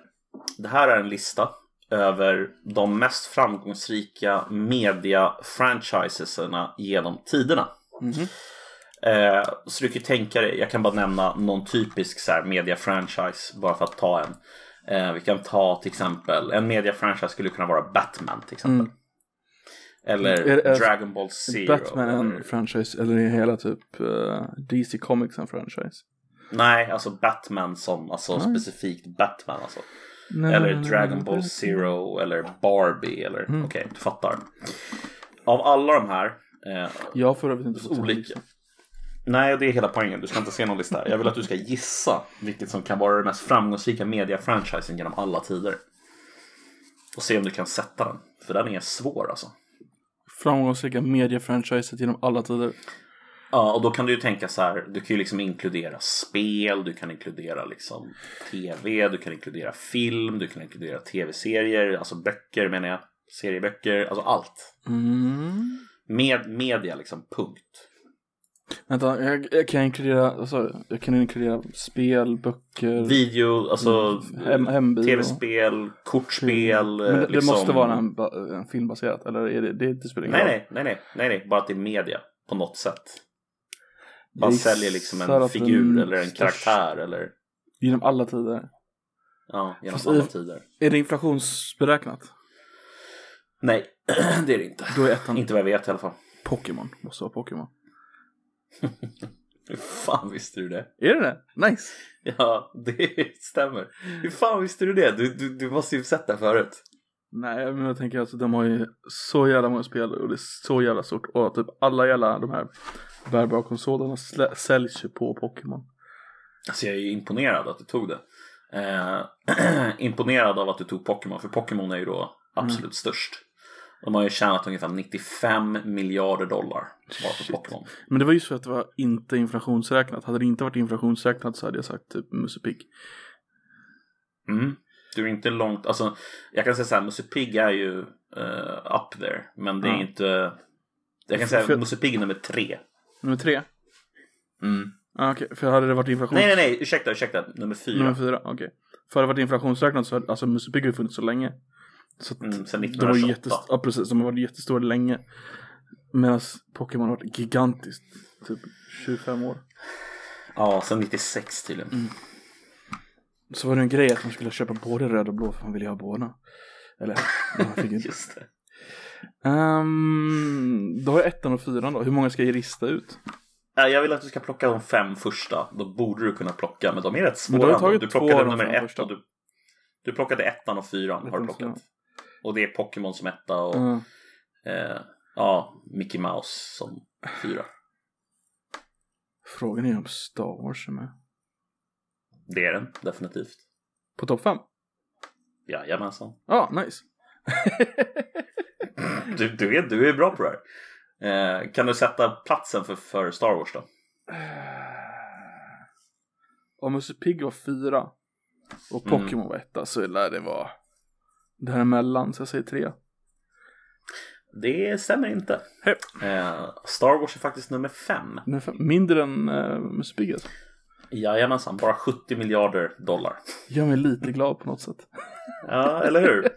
Det här är en lista över de mest framgångsrika media-franchiseserna genom tiderna.
Mhm.
Eh, så du kan ju tänka dig, jag kan bara nämna någon typisk så här, media-franchise bara för att ta en. Eh, vi kan ta till exempel, en media-franchise skulle kunna vara Batman till exempel.
Mm.
Eller
Är är-
Dragon Ball Zero.
Batman
eller-
en franchise, eller är hela typ eh, DC Comics en franchise?
Nej, alltså Batman som, alltså
Nej.
specifikt Batman alltså.
Nej,
Eller
nej,
Dragon Ball. Zero eller Barbie eller
Mm.
okej, du fattar. Av alla de här, eh,
Jag har för övrigt inte fått
olika. Nej, det är hela poängen. Du ska inte se någon lista här. Jag vill att du ska gissa vilket som kan vara den mest framgångsrika media-franchisen genom alla tider. Och se om du kan sätta den. För den är svår alltså.
Framgångsrika mediefranchiset genom alla tider.
Ja, och då kan du ju tänka så här. Du kan ju liksom inkludera spel, du kan inkludera liksom tv, du kan inkludera film, du kan inkludera tv-serier, alltså böcker menar jag. Serieböcker, alltså allt.
Mm.
Med media liksom, punkt.
Vänta, jag, jag kan inkludera, alltså, jag kan inkludera spel, böcker,
Video, alltså
hem, hembio.
tv-spel, kortspel.
Men det, det
liksom...
måste vara en, ba- en filmbaserat, eller är det, det, det spelar ingen
Nej,
roll?
nej, nej, nej, nej, nej, bara att det är media på något sätt. Man
Jag
säljer liksom
gissar
en
att
figur
den
eller en
största-
karaktär eller
Genom alla tider.
ja, genom
Fast
alla
i-
tider.
Är det inflationsberäknat?
Nej, det är det inte.
Då är ettan
Inte vad jag vet i alla fall.
Pokémon. Måste vara Pokémon.
Hur fan visste du det?
Är det det? Nice!
Ja, det stämmer. Hur fan visste du det? Du, du, du måste ju sett det förut.
Nej, men jag tänker alltså de har ju så jävla många spel och det är så jävla stort. Och typ alla jävla de här bärbara konsolerna säljs ju på Pokémon.
Alltså jag är ju imponerad att du tog det. Eh, imponerad av att du tog Pokémon, för Pokémon är ju då absolut
Mm.
störst. De har ju tjänat ungefär 95 miljarder dollar bara på. Pokémon.
Men det var just för att det var inte inflationsräknat. Hade det inte varit inflationsräknat så hade jag sagt typ Musse Pigg.
Mm. Du är inte långt, alltså jag kan säga så här, Musse Pigg är ju eh, up there, men det är
Ja.
inte jag kan säga
för-
Musse Pigg är nummer tre.
Nummer tre?
Mm.
Ah, okej, för hade det varit inflations...
Nej, nej, nej, ursäkta, ursäkta, nummer fyra.
Nummer fyra, okej. För hade det varit inflationsräknat så hade alltså Musse har ju funnits så länge. Så
Mm, sen
de var
1928.
jättest- Ja precis, de har varit jättestora länge. Medan Pokémon har varit gigantiskt. Typ 25 år.
Ja, sen 96 tydligen.
Mm. Så var det en grej att man skulle köpa både röd och blå för man ville ha båda. Eller, man fick inte.
Just det.
Um, då har jag ettan och fyran då. Hur många ska jag rista ut?
Ja, Jag vill att du ska plocka de fem första. Då borde du kunna plocka, men de är rätt
Men du
svåra.
har tagit
du
två
plockade
de
nummer ett
första.
och du, du plockade ettan och fyran. Har du plockat. Och det är Pokémon som etta och
Uh,
eh, ja, Mickey Mouse som fyra.
frågan är om Star Wars är med.
Det är den definitivt.
På topp fem?
Jajamensan.
Ja, ah, nice.
Du, du, vet, du är bra på det här. Eh, kan du sätta platsen för, för Star Wars då?
Om Musse Pigg var fyra och
Mm.
Pokémon var etta så lär det vara däremellan så jag säger tre.
Det stämmer inte.
Hej.
Eh, Star Wars är faktiskt nummer fem.
Men fan, mindre än Musse Pigg alltså.
Jajamensan, bara 70 miljarder dollar.
Gör mig lite glad på något sätt.
Ja, eller hur?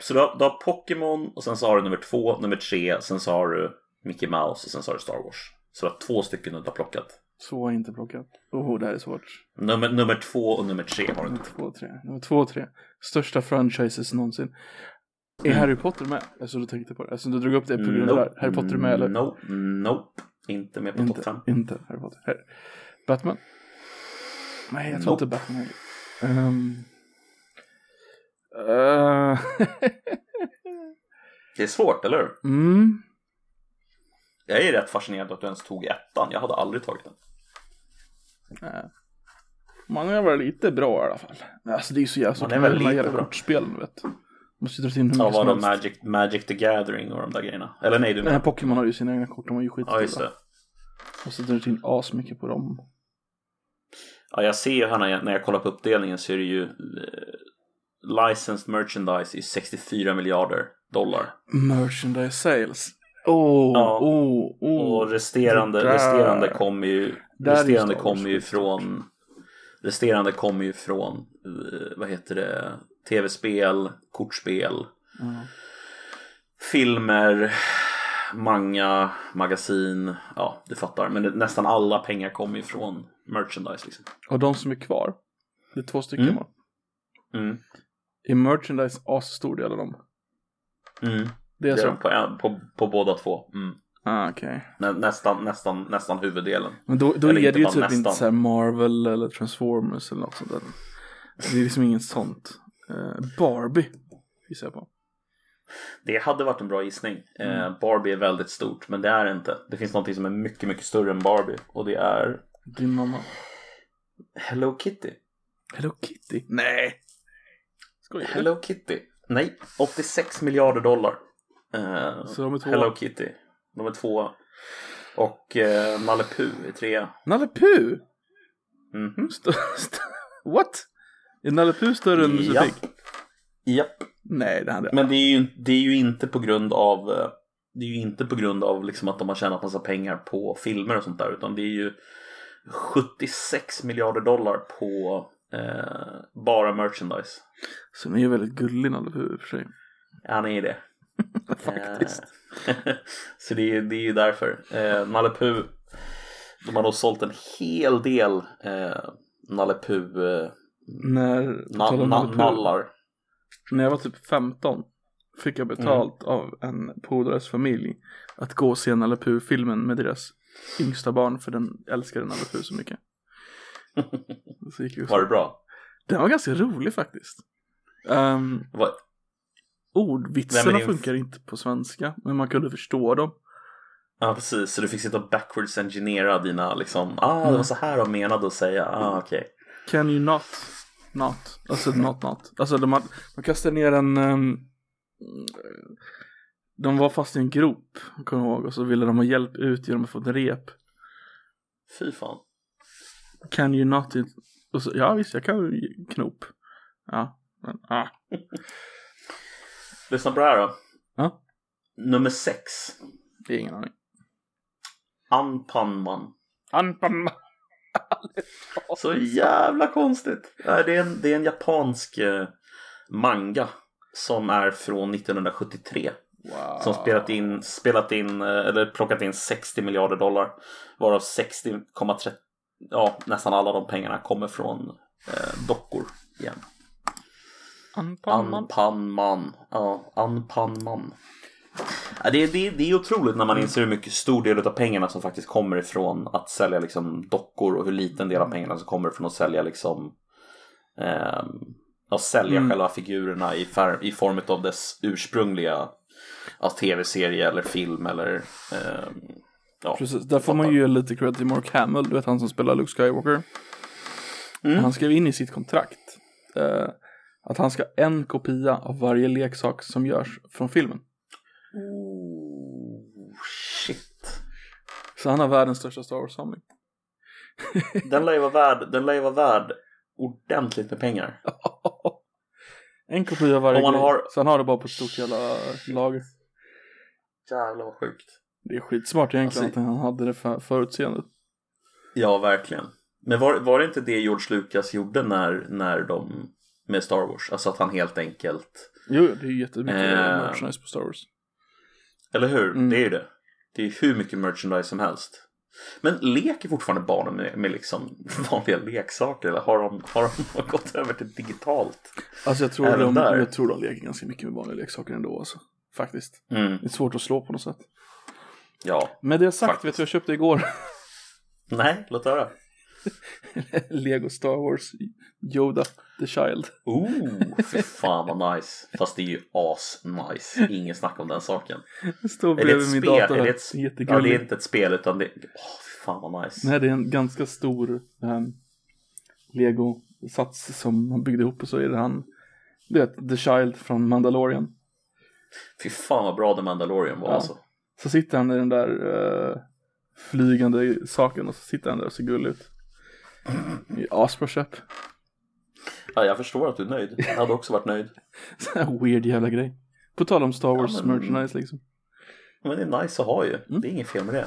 Så du har, du har Pokémon och sen så har du nummer två, nummer tre, sen så har du Mickey Mouse och sen så har du Star Wars. Så du har två stycken du har plockat.
Så har jag inte plockat. Oh, det här är svårt.
Nummer, nummer två och nummer tre har du
Nummer
inte.
två och tre. Nummer två och tre. Största franchises någonsin. Är
Mm.
Harry Potter med? Alltså du tänkte på det. Alltså du drog upp det på grund av det här. Harry Potter är med eller?
Nope, nope. Inte med på topp
Inte,
fem.
inte Harry Potter. Här. Batman? Nej, jag tror
Nope.
inte Batman heller. Um, uh,
Det är svårt, eller hur?
mm,
Jag är rätt fascinerad att du ens tog ettan. Jag hade aldrig tagit den.
Nej. Man är väl lite bra i alla fall. Alltså det är så jävla svårt.
Man är väl
med de här
lite
jävla
bra.
kortspelen du vet. Måste ju dra in hur
Ja, var de. Magic, Magic the Gathering och de där grejerna? Eller nej, du menar?
Pokémon har ju sina egna kort, de var ju skitstora.
Ja, just det.
Och så drar in asmycket på dem.
Ja, jag ser ju här när jag, när jag kollar på uppdelningen så är det ju eh, licensed merchandise i 64 miljarder dollar.
Merchandise sales. Oh,
Ja.
oh, oh.
Och resterande, resterande kommer ju, resterande kommer ju från Resterande kommer ju från, eh, vad heter det, tv-spel, kortspel,
Ja.
filmer, manga, magasin, ja du fattar. Men det, nästan alla pengar kommer ju från merchandise liksom.
Och de som är kvar, det är två stycken
Mm.
va?
Mm.
Är merchandise asstor del av dem?
Mm.
Det är
Det är
så?
de på, på, på båda två. Mm.
Ah, okej.
Nä, nästan, nästan, nästan huvuddelen.
Men då, då är det ju typ
nästan.
inte så här Marvel eller Transformers eller något sånt där. Det är liksom inget sånt. Eh, Barbie gissar jag på.
Det hade varit en bra gissning.
Mm.
Eh, Barbie är väldigt stort, men det är det inte. Det finns något som är mycket, mycket större än Barbie. Och det är
Din mamma.
Hello Kitty.
Hello Kitty? Nej! Skojar?
Hello Kitty. Nej, 86 miljarder dollar. Eh,
Så de är två.
Hello Kitty. De är två. Och eh, Nalle Puh är trea.
Nalle Puh?
Mhm.
St- st- What? Är Nalle Puh större än Musse. Pigg?
Japp.
Nej, det hade jag.
Men det är ju, det är ju inte på grund av eh, Det är ju inte på grund av liksom att de har tjänat massa pengar på filmer och sånt där utan det är ju 76 miljarder dollar på eh, bara merchandise.
Så ni är väldigt gullig Nalle Puh i och för sig.
Han är det.
Faktiskt.
Eh, Så det är, det är ju därför. Eh, Nalle Puh, de har nog sålt en hel del eh, Nalle Puh eh,
När,
na,
Nalle Puh,
nallar.
när jag var typ 15 fick jag betalt
Mm.
av en polares familj att gå och se Nalle Puh-filmen med deras yngsta barn för den älskade Nalle Puh så mycket. Så
Var det bra?
Den var ganska rolig faktiskt. Um,
Var,
ordvitsarna
är
funkar inte på svenska, men man kunde förstå dem.
ja precis, så du fick sitta och backwards engineera dina liksom, ah det var så här de menade att säga, ah okej.
Can you not? Not. Alltså not not. Alltså de, hade- de kastade ner en... ehm, de var fast i en grop, kommer jag ihåg, och så ville de ha hjälp ut genom att få ett rep.
Fy fan.
Can you not? Och så, ja visst, jag kan knop. Ja, men, ah.
Lyssna på det här då.
Ja.
Nummer sex.
Det är ingen aning.
Anpanman.
Anpan.
Så jävla konstigt. Det är en, det är en japansk eh, manga som är från 1973.
Wow.
Som spelat in, spelat in, eh, eller plockat in 60 miljarder dollar. Varav 60,3, ja nästan alla de pengarna kommer från eh, dockor igen.
Anpanman.
Ja, Anpanman. Ja, det, är- det, det är otroligt när man inser hur mycket stor del av pengarna som faktiskt kommer ifrån att sälja liksom dockor och hur liten del av pengarna som kommer från att sälja liksom ehm, att sälja
Mm.
själva figurerna i, fär, i form av dess ursprungliga ja, tv-serie eller film eller ehm, ja,
Precis, där får man ju ge lite cred till Mark Hamill, du vet han som spelar Luke Skywalker.
Mm.
Han skrev in i sitt kontrakt eh, att han ska ha en kopia av varje leksak som görs från filmen.
Oh, shit.
Så han har världens största Star Wars-samling.
Den lär ju vara värd, den lär vara värd ordentligt med pengar.
en kopia av varje grej.
har-
Så han har det bara på ett stort jävla lager.
Jävlar vad sjukt.
Det är skitsmart egentligen
Alltså-
att han hade det för förutseendet.
Ja, verkligen. Men var, var det inte det George Lucas gjorde när, när de med Star Wars? Alltså att han helt enkelt,
Jo, det är ju jättemycket
Eh.
merchandise på Star Wars.
eller hur?
Mm.
Det är ju det. Det är hur mycket merchandise som helst. Men leker fortfarande barnen med, med liksom vanliga leksaker eller har de, har de gått över till digitalt?
Alltså jag tror,
Även
de,
där.
jag tror de leker ganska mycket med vanliga leksaker ändå alltså. Faktiskt.
Mm.
Det är svårt att slå på något sätt.
Ja.
Med det sagt,
Faktiskt.
vet du jag köpte igår?
Nej, låt höra.
Lego Star Wars Yoda the Child.
Oh, fy fan vad nice. Fast det är ju as nice. Ingen snack om den saken.
Det står
Är det
bredvid
ett
min
spel?
dator.
Är det ett...
Det är
Ja, det är inte ett spel utan det... Åh, fy fan vad nice.
Nej, det är en ganska stor um, Lego-sats som han byggde ihop och så är det han, du vet, The Child från Mandalorian.
Fy fan vad bra The Mandalorian var
Ja.
alltså.
Så sitter han i den där uh, flygande saken och så sitter han där och ser gullig ut. Asbra köp.
Ja, jag förstår att du är nöjd. Jag hade också varit nöjd.
Sån här weird jävla grej. På tal om Star Wars
men-
merchandise liksom.
Men det är nice att ha ju.
Mm.
Det är inget fel med det.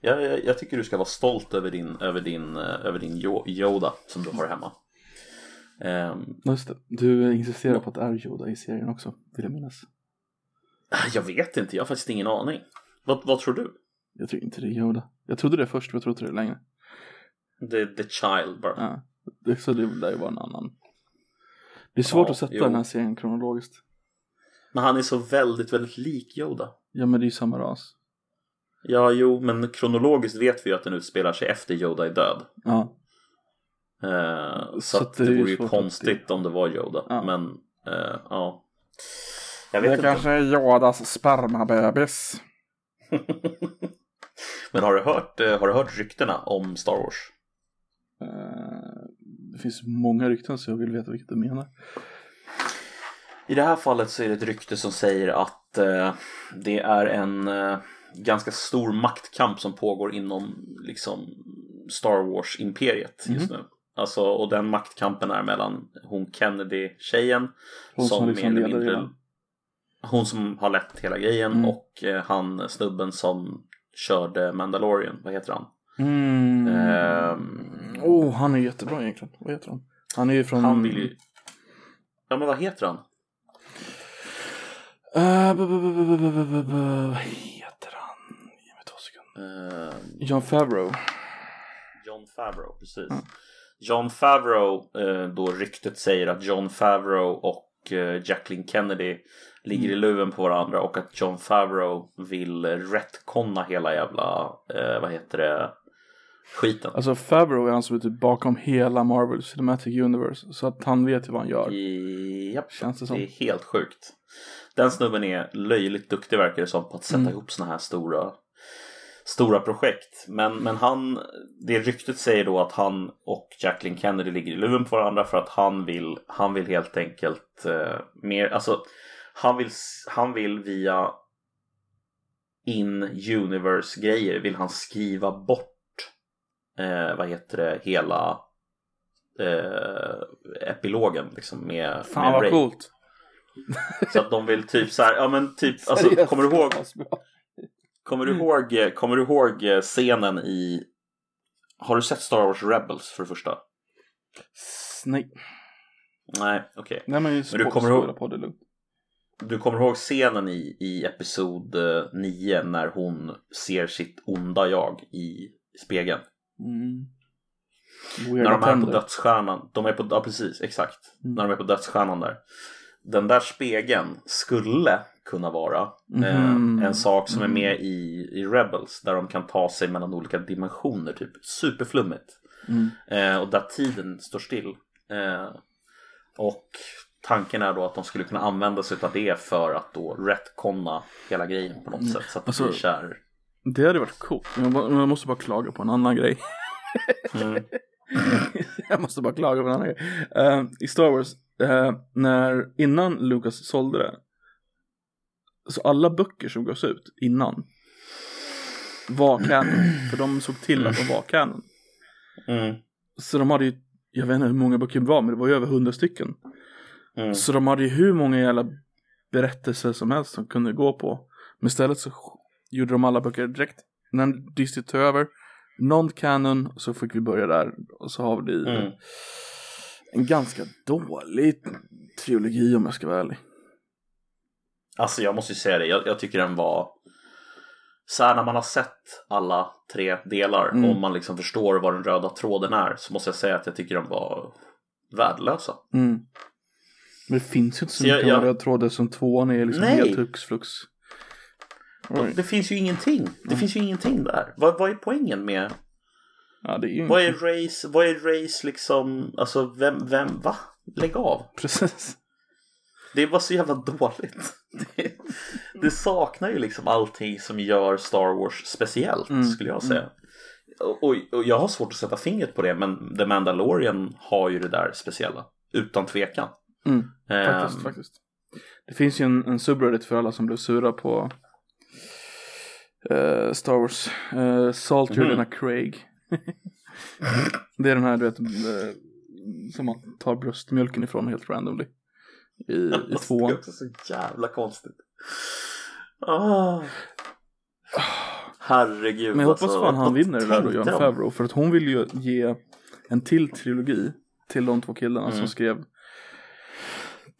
Jag, jag, jag tycker du ska vara stolt över din, över din, eh, över din Yo- Yoda som du har hemma. Ehm,
Just det. Du insisterar på att det är Yoda i serien också, vill jag minnas.
jag vet inte, jag har faktiskt ingen aning. Vad, vad tror du?
Jag tror inte det är Yoda. Jag trodde det först, men jag tror inte det längre.
The, the Child bara.
Ja. Det, så det lär ju vara en annan. Det är svårt
Ja,
att sätta
jo.
den här serien kronologiskt.
Men han är så väldigt, väldigt lik Yoda.
Ja, men det är ju samma ras.
Ja, jo, men kronologiskt vet vi ju att den utspelar sig efter Yoda är död.
Ja.
Eh, så,
Så
att det,
det
vore ju konstigt om det var Yoda.
Ja.
Men, eh, ja. Jag vet inte.
är Yodas spermabebis.
Men har du, hört, eh, har du hört ryktena om Star Wars?
Eh, det finns många rykten så jag vill veta vilket du menar.
I det här fallet så är det ett rykte som säger att eh, det är en eh, ganska stor maktkamp som pågår inom liksom, Star Wars-imperiet just nu. Alltså, och den maktkampen är mellan hon Kennedy-tjejen
som
som
liksom
mer eller mindre hon som har lett hela grejen
Mm.
och eh, han snubben som körde Mandalorian, vad heter han?
Mm oh, han är jättebra egentligen. Vad heter han? Han är ju från...
Han vill ju... Ja, men vad heter han?
Eh, vad heter han? Ge mig två sekunder.
Eh,
John Favreau.
John Favreau, precis.
Mm.
John Favreau, eh, då ryktet säger att John Favreau och Jacqueline Kennedy ligger i mm. luven på varandra och att John Favreau vill retconna hela jävla, vad heter det, skiten.
Alltså Favreau är han som är typ bakom hela Marvel Cinematic Universe. Så att han vet ju vad han gör.
Japp,
Känns det som.
det är helt sjukt. Den snubben är löjligt duktig verkar det som på att sätta
Mm.
ihop såna här stora stora projekt. Men, men han, det ryktet säger då att han och Jacqueline Kennedy ligger i luven på varandra för att han vill, han vill helt enkelt eh, mer, alltså han vill, han vill via in-universe grejer vill han skriva bort eh, vad heter det, hela eh, epilogen liksom med,
Fan
med
vad
Rey.
coolt.
Så att de vill typ så här, ja men typ, alltså
Seriöst,
kommer du ihåg, kommer du ihåg, eh, kommer du ihåg eh, scenen i, har du sett Star Wars Rebels för det första?
Nej.
Nej, okej.
Nej men,
Men du kommer ihåg-
på det lugnt.
Du kommer ihåg scenen i, i episod 9 när hon ser sitt onda jag i spegeln?
Mm.
när de är på dödsstjärnan, de är på, ja precis, exakt.
Mm.
När de är på dödsstjärnan där. Den där spegeln skulle kunna vara eh,
Mhm.
en sak som är
Mm.
med i, i Rebels där de kan ta sig mellan olika dimensioner, typ superflummigt.
Mm.
Eh, och där tiden står still. Eh, och tanken är då att de skulle kunna använda sig av det för att då retconna hela grejen på något sätt. Så att det
Alltså-
blir.
Det hade varit coolt. Jag, bara- jag måste bara klaga på en annan grej.
Mm.
jag måste bara klaga på en annan grej. Eh, I Star Wars, eh, när, innan Lucas sålde det. så alla böcker som gavs ut innan var canon. För de såg till att de var canon.
Mm.
Så de hade ju, jag vet inte hur många böcker det var, men det var ju över hundra stycken.
Mm.
Så de hade ju hur många jävla berättelser som helst som kunde gå på. Men istället så gjorde de alla böcker direkt. När Disney tog över, non-canon, så fick vi börja där. Och så har vi
Mm.
en ganska dålig trilogi om jag ska vara ärlig.
Alltså jag måste ju säga det, jag, jag tycker den var så här när man har sett alla tre delar
Mm.
och man liksom förstår vad den röda tråden är så måste jag säga att jag tycker de var värdelösa.
Mm. Men det finns ju inte så
Så jag-
mycket
jag-
röda trådar som tvåan är liksom
Nej.
helt hux flux.
Det finns ju ingenting. Det
Mm.
finns ju ingenting där. Vad, vad är poängen med
Ja, är
Vad är race? Vad är race liksom? Alltså vem, vem, va? Lägg av.
Precis.
Det var så jävla dåligt. Det, det saknar ju liksom allting som gör Star Wars speciellt
Mm,
skulle jag säga. Och, och, jag har svårt att sätta fingret på det men The Mandalorian har ju det där speciella. Utan tvekan.
Mm, faktiskt,
Ehm,
faktiskt. Det finns ju en, en subreddit för alla som blev sura på eh, Star Wars. Uh, Saltier
Mhm.
than a Craig. det är den här du vet, eh, som man tar bröstmjölken ifrån helt randomly. I, i
alltså, Det
tvåan.
är också så jävla konstigt. Ah. Herregud.
Men jag hoppas
alltså,
fan han vinner det där då,
de?
Favreau. För att hon vill ju ge en till trilogi till de två killarna
Mm.
som skrev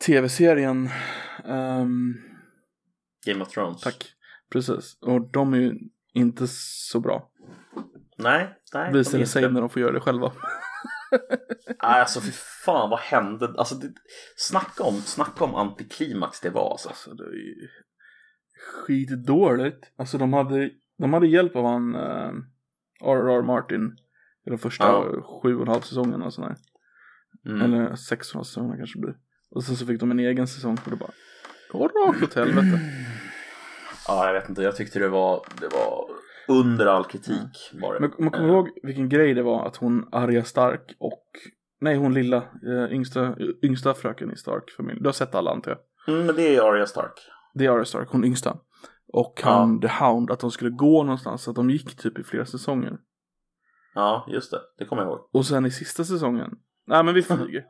tv-serien. ehm,
Game of Thrones.
tack. Precis. Och de är ju inte så bra.
Nej, nej.
Visar det sig
inte.
när de får göra det själva.
Alltså för fan vad hände? Alltså, det, snacka, om, snacka om antiklimax det var alltså.
Alltså det är ju skitdåligt. Alltså de hade, de hade hjälp av han uh, R.R. Martin i de första
Ja.
sju och en halv säsongerna sådär.
Mm.
Eller sex och en halv säsonger kanske det blir. Och sen så fick de en egen säsong och det bara går rakt åt helvete.
Ja, jag vet inte. Jag tyckte det var, det var under all kritik. Var det.
Men man kommer ihåg vilken grej det var att hon Arya Stark och Nej hon lilla, eh, yngsta, yngsta fröken i Stark-familjen. Du har sett alla antar jag?
Mm, men det är Arya Stark.
Det är Arya Stark, hon yngsta. Och han, The Hound, att de skulle gå någonstans. Så att de gick typ i flera säsonger.
Ja, just det. Det kommer jag ihåg.
Och sen i sista säsongen, nej men vi flyger.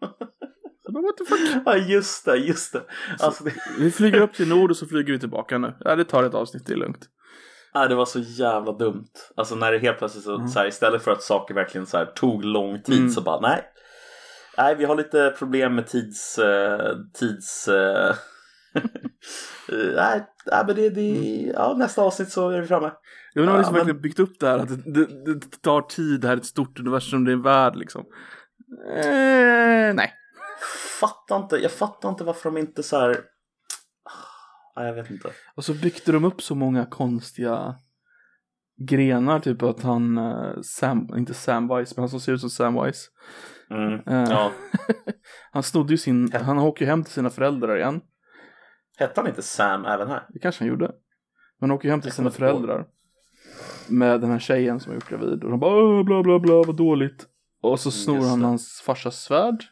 så bara, what the fuck?
Ja, just det, just det. Alltså, det,
Vi flyger upp till nord och så flyger vi tillbaka nu. Ja, det tar ett avsnitt, det är lugnt.
ja, det var så jävla dumt. Alltså när det helt plötsligt så,
Mm.
så här, istället för att saker verkligen så här, tog lång tid
Mm.
så bara nej. Nej, vi har lite problem med tids... eh, tids eh, nej, nej, men det, det, ja, nästa avsnitt så är vi framme.
Jag undrar om
Ja,
liksom
men-
verkligen byggt upp det här att det, det, det tar tid, det här är ett stort universum, det är en värld liksom. Eh, nej.
Fattar inte, jag fattar inte varför de inte så här... Nej, jag vet inte.
Och så byggde de upp så många konstiga grenar, typ att han, eh, Sam, inte Samwise, men han som ser ut som Samwise.
Mm.
Eh,
Ja.
Han snodde ju sin, han åker ju hem till sina föräldrar igen.
Hette han inte Sam även här?
Det kanske han gjorde. Men han åker ju hem till sina föräldrar. Med den här tjejen som är gjort gravid. Och de bara "Åh, bla bla bla vad dåligt. Och så snor
Mm, Just
han hans farsas svärd.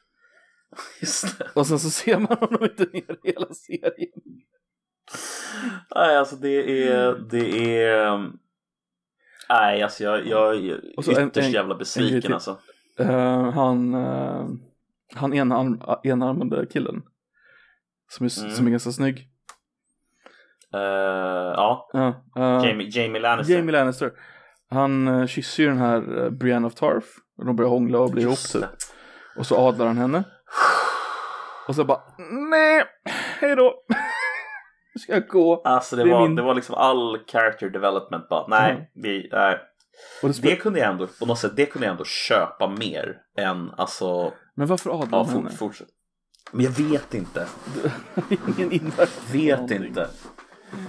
Just det.
Och sen så ser man honom inte ner i hela serien.
Nej, alltså det är... Det är... Nej, alltså jag, jag är
en-
ytterst
en-
jävla
en
besviken
till.
alltså.
Eh, han, uh, han enarm, enarmade killen. Som är,
Mm.
som är ganska snygg.
Eh, ja,
Ja,
Jamie, Jamie Lannister.
Jamie Lannister. Han uh, kysser ju den här uh, Brienne of Tarth. Och de börjar hångla och blir ihop typ. Och så adlar han henne. Och så bara, nej, hej då. Nu ska jag gå.
Alltså det,
Det
var,
min-
det var liksom all character development bara, nej,
Mm.
vi, nej.
Det
Det
spe-
kunde jag ändå, på något sätt, det kunde jag ändå köpa mer än alltså,
Men varför adlar
ja,
henne?
fortsätt. Men jag vet inte.
Ingen inverkan.
Vet
Någonting.
inte.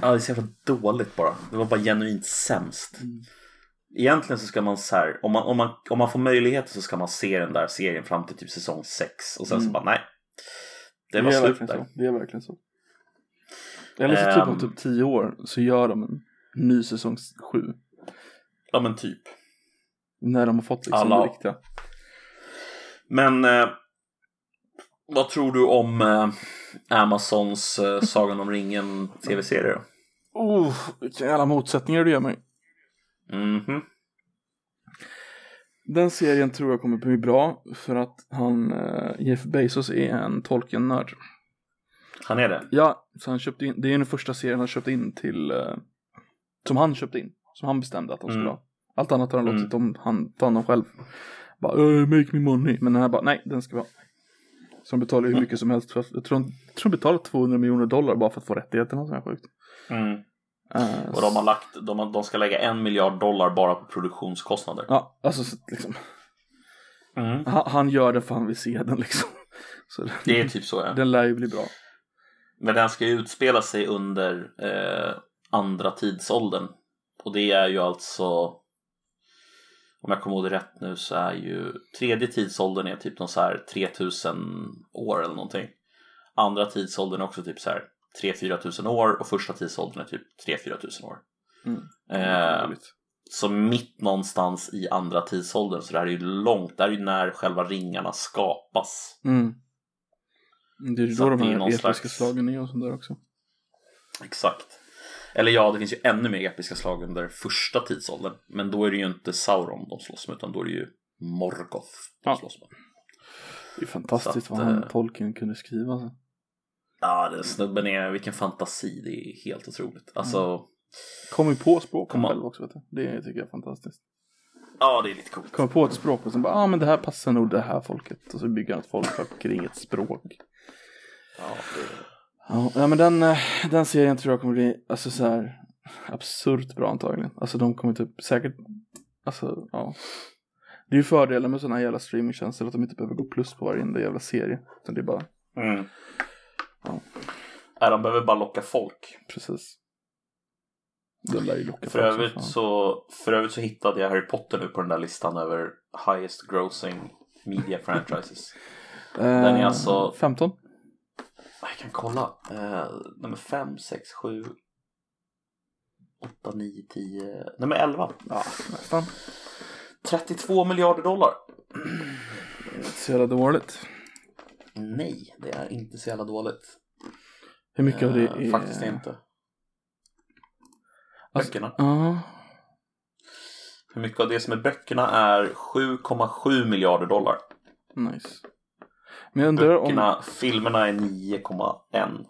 Ja, det är så jävla dåligt bara. Det var bara genuint sämst.
Mm.
Egentligen så ska man så här, om man, om, man, om man får möjlighet så ska man se den där serien fram till typ säsong 6 och sen så
Mm.
bara nej. Det
Det
var
är
slut
verkligen
där.
så. Det är verkligen så. Eller så typ om
Ehm.
typ tio år så gör de en ny säsong sju.
Ja men typ.
När de har fått liksom
Alla-
det riktiga.
Men eh, vad tror du om, eh, Amazons uh, Sagan om ringen tv-serie då?
Oh, vilka jävla motsättningar du ger mig.
Mhm.
Den serien tror jag kommer bli bra för att han, eh, Jeff Bezos är en Tolkien-nörd.
Han är det?
Ja, så han köpte in, det är den första serien han köpte in till, eh, som han köpte in, som han bestämde att de skulle
Mm.
ha. Allt annat har han
Mm.
låtit dem, han, ta hand om själv. Bara, "Uh, make me money, men den här bara, nej, den ska vi ha. Så de betalar hur mycket som helst, för, jag tror, de- jag tror de betalar 200 miljoner dollar bara för att få rättigheterna, sånt här sjukt.
Mm.
Eh,
Och de har lagt, de, de ska lägga en miljard dollar bara på produktionskostnader.
Ja, alltså så, liksom,
Mm.
han, han gör det för han vill se den liksom. Så
Det är typ så ja.
den lär ju bli bra.
Men den ska ju utspela sig under eh, andra tidsåldern. Och det är ju alltså, om jag kommer ihåg det rätt nu så är ju tredje tidsåldern är typ någon så här 3000 år eller någonting. Andra tidsåldern är också typ så här 3-4 tusen år och första tidsåldern är typ 3-4 tusen år.
Mm.
Eh, så mitt någonstans i andra tidsåldern så det här är ju långt, det här är ju när själva ringarna skapas.
Mm. Det är ju
Så
då de här episka
slags-
slagen är och sånt där också.
Exakt. Eller ja, det finns ju ännu mer episka slag under första tidsåldern. Men då är det ju inte Sauron de slåss med, utan då är det ju Morgoth de
Ja.
slåss med.
Det är fantastiskt
Så att,
vad han
eh,
Tolkien kunde skriva. Alltså.
Ja, den snubben är, vilken fantasi, det är helt otroligt. Alltså,
Kom ju på språken
Kom
själv också vet du. Det tycker jag är fantastiskt.
ja det är lite coolt.
Kom på ett språk och sen bara, ja ah, men det här passar nog det här folket. Och så bygger han ett folk kring ett språk.
Ja, det,
Ja, ja men den, eh, den serien tror jag kommer bli, alltså så här absurt bra antagligen. Alltså de kommer typ säkert, alltså ja. Det är ju fördelen med sådana här jävla streamingtjänster att de inte behöver gå plus på varenda jävla serie. Utan det är bara,
mm.
Ja.
Nej, de behöver bara locka folk.
precis. Den lär ju locka
För
folk
övrigt, så, för övrigt så hittade jag Harry Potter nu på den där listan över highest grossing media franchises. den är
Eh,
alltså-
15?
Jag kan kolla. Eh, nummer 5, 6, 7, 8, 9, 10, nummer 11.
Ja, nästan.
32 miljarder dollar.
Inte så jävla dåligt.
Nej, det är inte så jävla dåligt.
Hur mycket av det
Eh,
är...
Faktiskt inte.
Alltså-
Böckerna.
Ja,
Hur mycket av det som är böckerna är 7,7 miljarder dollar.
nice. Men jag undrar om...
Böckerna, filmerna är 9,1.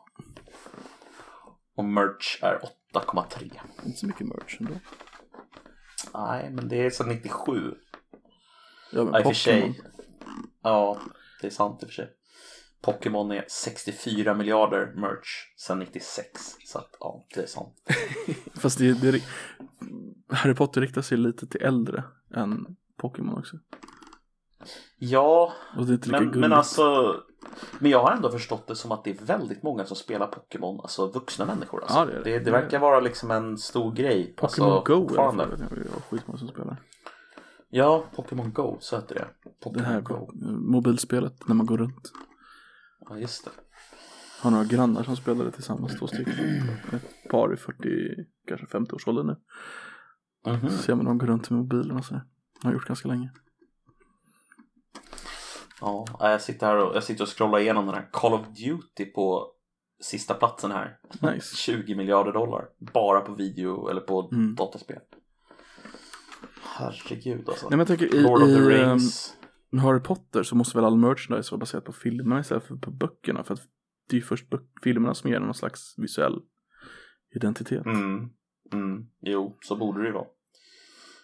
Och merch är 8,3.
Inte så mycket merch ändå.
Nej, men det är sedan 97.
Ja, men
och för sig. Ja, det är sant i och för sig. Pokémon är 64 miljarder merch sedan 96. Så att, ja, det är sant.
Fast det, det, Harry Potter riktar sig lite till äldre än Pokémon också.
Ja,
det är
men, men alltså. Men jag har ändå förstått det som att det är väldigt många som spelar Pokémon, alltså vuxna människor. Alltså.
Ja, det är det.
det, det verkar vara liksom en stor grej.
Pokémon
alltså,
Go
fortfarande.
fall. Det är skitmånga som spelar.
Ja, Pokémon Go, så heter det.
Det
Pokémon
här
Go.
mobilspelet när man går runt.
Ja, just det.
Har några grannar som spelar det tillsammans, två stycken. Ett par i 40, kanske 50 års ålder nu.
Mhm.
Så ser man dem gå runt med mobilen och så. Har gjort ganska länge.
Ja, jag sitter här och, jag sitter och scrollar igenom den här Call of Duty på sista platsen här.
Nice.
20 miljarder dollar. Bara på video eller på
Mm.
dataspel. Herregud alltså.
Nej men jag tänker i,
Lord of the
ehm,
Rings.
Med Harry Potter så måste väl all merchandise vara baserat på filmerna istället för på böckerna. För att det är ju först filmerna som ger någon slags visuell identitet.
Mm. Mm. Jo, så borde det ju vara.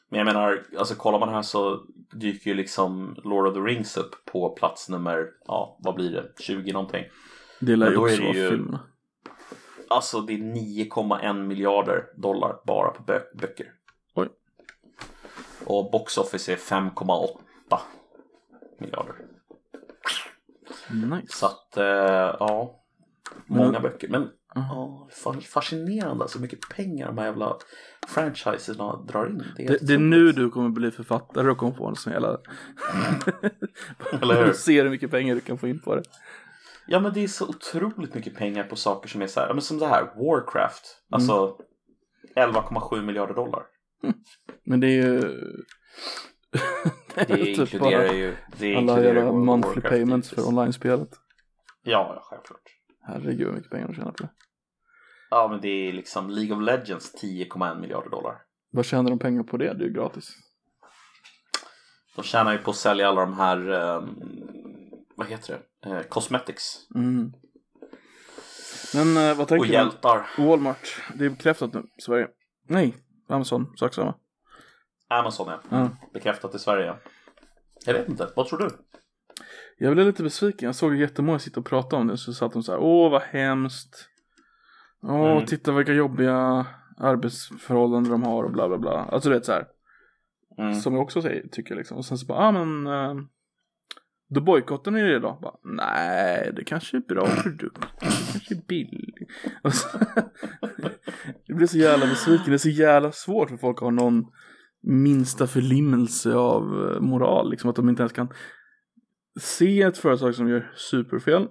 Men jag menar, alltså kollar man här så dyker ju liksom Lord of the Rings upp på plats nummer, ja vad blir det, 20 någonting.
Det lär ju också vara
ju-
filmerna.
Alltså det är 9,1 miljarder dollar bara på bö- böcker.
Oj.
Och box office är 5,8 miljarder.
Nice.
Så att, eh, ja. Många böcker. Men
Ja.
ja, fascinerande så mycket pengar de här jävla franchiserna drar in. Det är,
Det, det är nu du kommer bli författare och kommer få en sån jävla...
Eller hur?
Du ser hur mycket pengar du kan få in på det.
Ja men det är så otroligt mycket pengar på saker som är så här, men som det här, Warcraft. Alltså 11,7 miljarder dollar.
Men det är ju...
Det
typ
inkluderar
bara
ju, det
alla jävla monthly
Warcraft
payments för online-spelet.
Ja, ja, självklart.
Herregud vad mycket pengar de tjänar på det.
Ja, men det är liksom League of Legends 10,1 miljarder dollar.
Vad tjänar de pengar på det? Det är ju gratis.
De tjänar ju på att sälja alla de här, eh, vad heter det, eh, cosmetics
Mm. Men eh, vad
och
tänker du?
hjältar.
Walmart, det är bekräftat nu Sverige. Nej, Amazon, sak samma.
Amazon ja.
Ja.
Bekräftat i Sverige. Jag vet inte, vad tror du?
Jag blev lite besviken. Jag såg jättemånga sitta och prata om det. Så satt de så här, åh vad hemskt. Åh,
Mm.
titta vilka jobbiga arbetsförhållanden de har och bla bla bla. Alltså det är så här.
Mm.
Som jag också säger, tycker liksom. Och sen så bara, ah men. Eh, då bojkottar ni det idag? Bara, Nej, det kanske är bra produkt. Det kanske är billigt. Och så, jag blir så jävla besviken. Det är så jävla svårt för folk att ha någon minsta förlimmelse av eh, moral. Liksom att de inte ens kan se ett företag som gör superfel.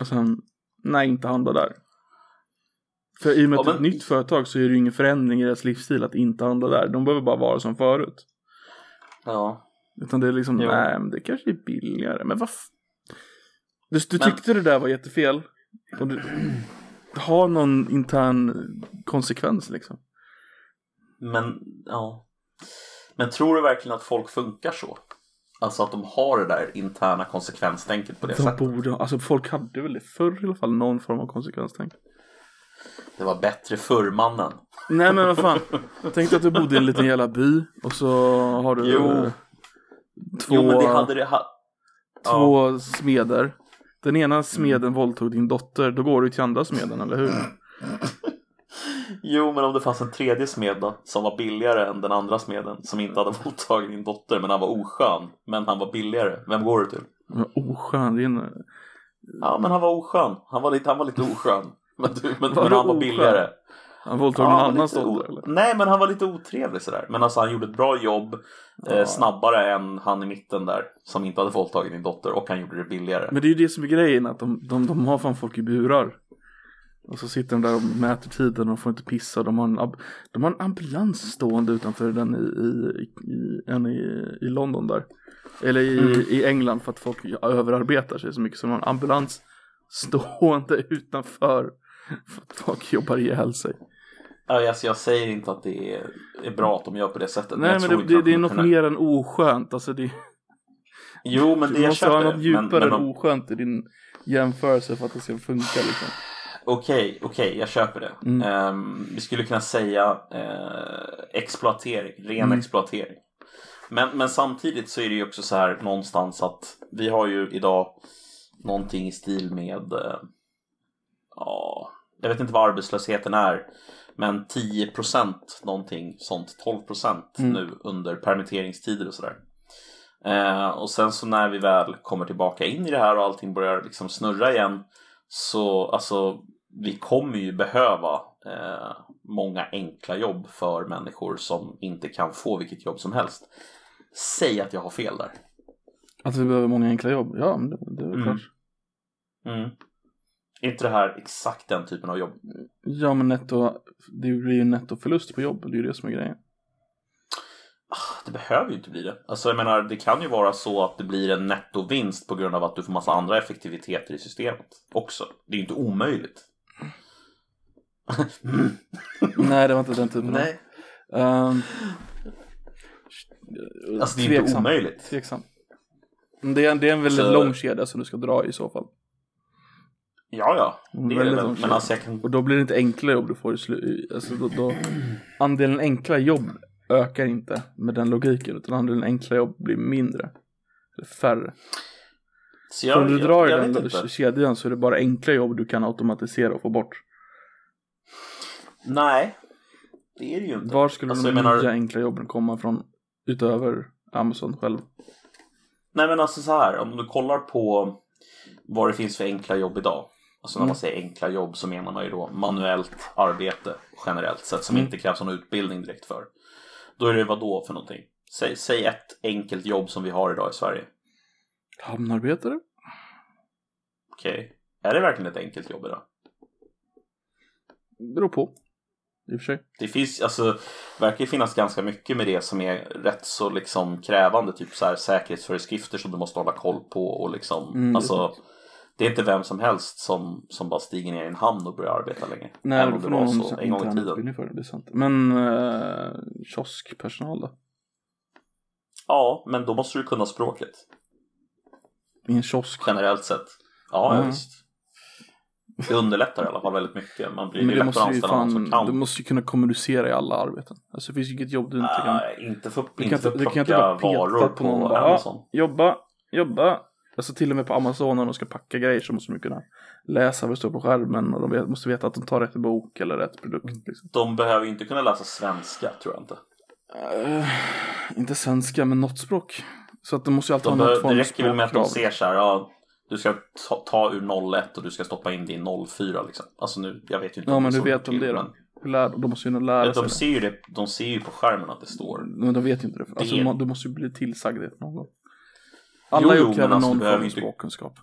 Och sen, nej, inte handla där. För i och med
Ja,
att det är ett
men-
nytt företag så är det ju ingen förändring i deras livsstil att inte handla där. De behöver bara vara som förut.
Ja.
Utan det är liksom,
Jo.
nej men det kanske är billigare. Men vad Du, du
Men-
tyckte det där var jättefel. Och du, ha någon intern konsekvens liksom.
Men, ja. Men tror du verkligen att folk funkar så? Alltså att de har det där interna konsekvenstänket på det
De
sättet.
borde, alltså folk hade väl det förr i alla fall, någon form av konsekvenstänk.
Det var bättre förr mannen.
Nej men vad fan. Tänk dig att du bodde i en liten jävla by och så har du
Jo.
två,
Jo men det hade det ha...
två smeder. Den ena smeden våldtog din dotter, då går du till andra smeden, eller hur?
Jo men om det fanns en tredje smed då, som var billigare än den andra smeden som inte hade våldtagit din dotter men han var oskön men han var billigare. Vem går du till?
Men Oskön, det är en...
Ja men han var oskön. Han var lite, han var lite oskön. Men, du, men, men han var billigare.
Han våldtog
Ja,
någon
var
annans dotter?
Nej men han var lite otrevlig sådär. Men alltså han gjorde ett bra jobb. Eh,
Ja.
snabbare än han i mitten där. Som inte hade våldtagit din dotter. Och han gjorde det billigare.
Men det är ju det som är grejen, att de, de, de har fan folk i burar. Och så sitter de där och mäter tiden och får inte pissa. De har en, de har en ambulans stående utanför den i, i, i, en i, i London där. Eller i,
Mm.
i England för att folk överarbetar sig så mycket. Så de har en ambulans stående utanför för att folk jobbar ihjäl sig.
Ja, alltså, jag säger inte att det är, är bra att de gör på det sättet.
Nej men
tror
det, det, det är något
kunna-
mer än oskönt. Alltså det,
Jo men det
du
jag
måste ha
köper.
något
Men,
djupare
men
än
om-
oskönt i din jämförelse för att det ska funka liksom.
Okej, okej, jag köper det.
Mm.
Ehm, vi skulle kunna säga eh, exploatering, ren
Mm.
exploatering. Men, men samtidigt så är det ju också så här någonstans att vi har ju idag någonting i stil med, ja, jag vet inte vad arbetslösheten är, men 10 procent någonting sånt, 12 procent
Mm.
nu under permitteringstider och sådär. Eh, och sen så när vi väl kommer tillbaka in i det här och allting börjar liksom snurra igen så alltså vi kommer ju behöva eh, många enkla jobb för människor som inte kan få vilket jobb som helst. Säg att jag har fel där.
Att vi behöver många enkla jobb, ja men det, det är väl
Mm.
klart.
Mm. Är inte det här exakt den typen av jobb?
Ja men netto, det blir ju nettoförlust på jobb, det är ju det som är grejen.
Ah, Det behöver ju inte bli det. Alltså jag menar, det kan ju vara så att det blir en nettovinst på grund av att du får massa andra effektiviteter i systemet också. Det är ju inte omöjligt.
Nej det var inte den typen
Nej.
Ehm,
Alltså det är ju inte
tveksam.
omöjligt.
Tveksam. Det är, det är en väldigt
Så-
lång kedja som du ska dra i så fall.
Ja, ja. Det är det Men alltså jag kan...
Och då blir det inte enkla jobb du får i alltså då, då Andelen enkla jobb ökar inte med den logiken utan andelen enkla jobb blir mindre. Eller färre.
Så
Så om du drar i
jag
den
vet inte.
kedjan så är det bara enkla jobb du kan automatisera och få bort.
Nej, det är det ju inte.
Var skulle
Alltså,
de
jag menar-
nya enkla jobben komma från utöver Amazon själv?
Nej men alltså så här, om du kollar på vad det finns för enkla jobb idag. Alltså när
Mm.
man säger enkla jobb så menar man ju då manuellt arbete generellt sett som
Mm.
inte krävs någon utbildning direkt för. Då är det vad då för någonting? Säg, säg ett enkelt jobb som vi har idag i Sverige.
Hamnarbetare?
Okej, är det verkligen ett enkelt jobb idag?
Beror på. I och för sig.
Det finns, alltså, verkar ju finnas ganska mycket med det som är rätt så liksom krävande, typ så här säkerhetsföreskrifter som du måste hålla koll på och liksom,
Mm, det är
alltså. Det är inte vem som helst som, som bara stiger ner i en hamn och börjar arbeta längre.
Nej,
Även om det var så en gång i tiden.
för det, är sant. Men eh, kioskpersonal då?
Ja, men då måste du kunna språket.
I en kiosk?
Generellt sett. Ja, ja
Mm.
visst. Det underlättar i alla fall väldigt mycket. Man blir
Men
det
det
att
måste ju fan,
som
du måste ju kunna kommunicera i alla arbeten. Alltså det finns ju inget jobb du inte kan.
Nej, inte för,
Du
inte
kan
för
du kan inte bara
varor
på
på,
någon bara,
Amazon.
"Ja, jobba, jobba. Alltså till och med på Amazon när de ska packa grejer så måste de kunna läsa vad det står på skärmen och de måste veta att de tar rätt bok eller rätt produkt. Liksom.
De behöver ju inte kunna läsa svenska, tror jag inte.
Eh, inte svenska, men något språk. Så att de måste ju alltid
De
ha något form
det
av
räcker väl med att de ser så här, ja, du ska ta, ta ur 01 och du ska stoppa in det i 04 liksom. Alltså nu, jag vet ju inte
Ja
om
men
så
vet
till,
det då.
men-
Hur lär, de måste ju lära
De
sig
ser, ju det, de ser ju på skärmen att det står.
Men de vet ju inte det. Alltså,
Det-
man- du måste ju bli tillsagd det någon gång. Alla
Jo,
kräver
alltså,
någon form av språkkunskap.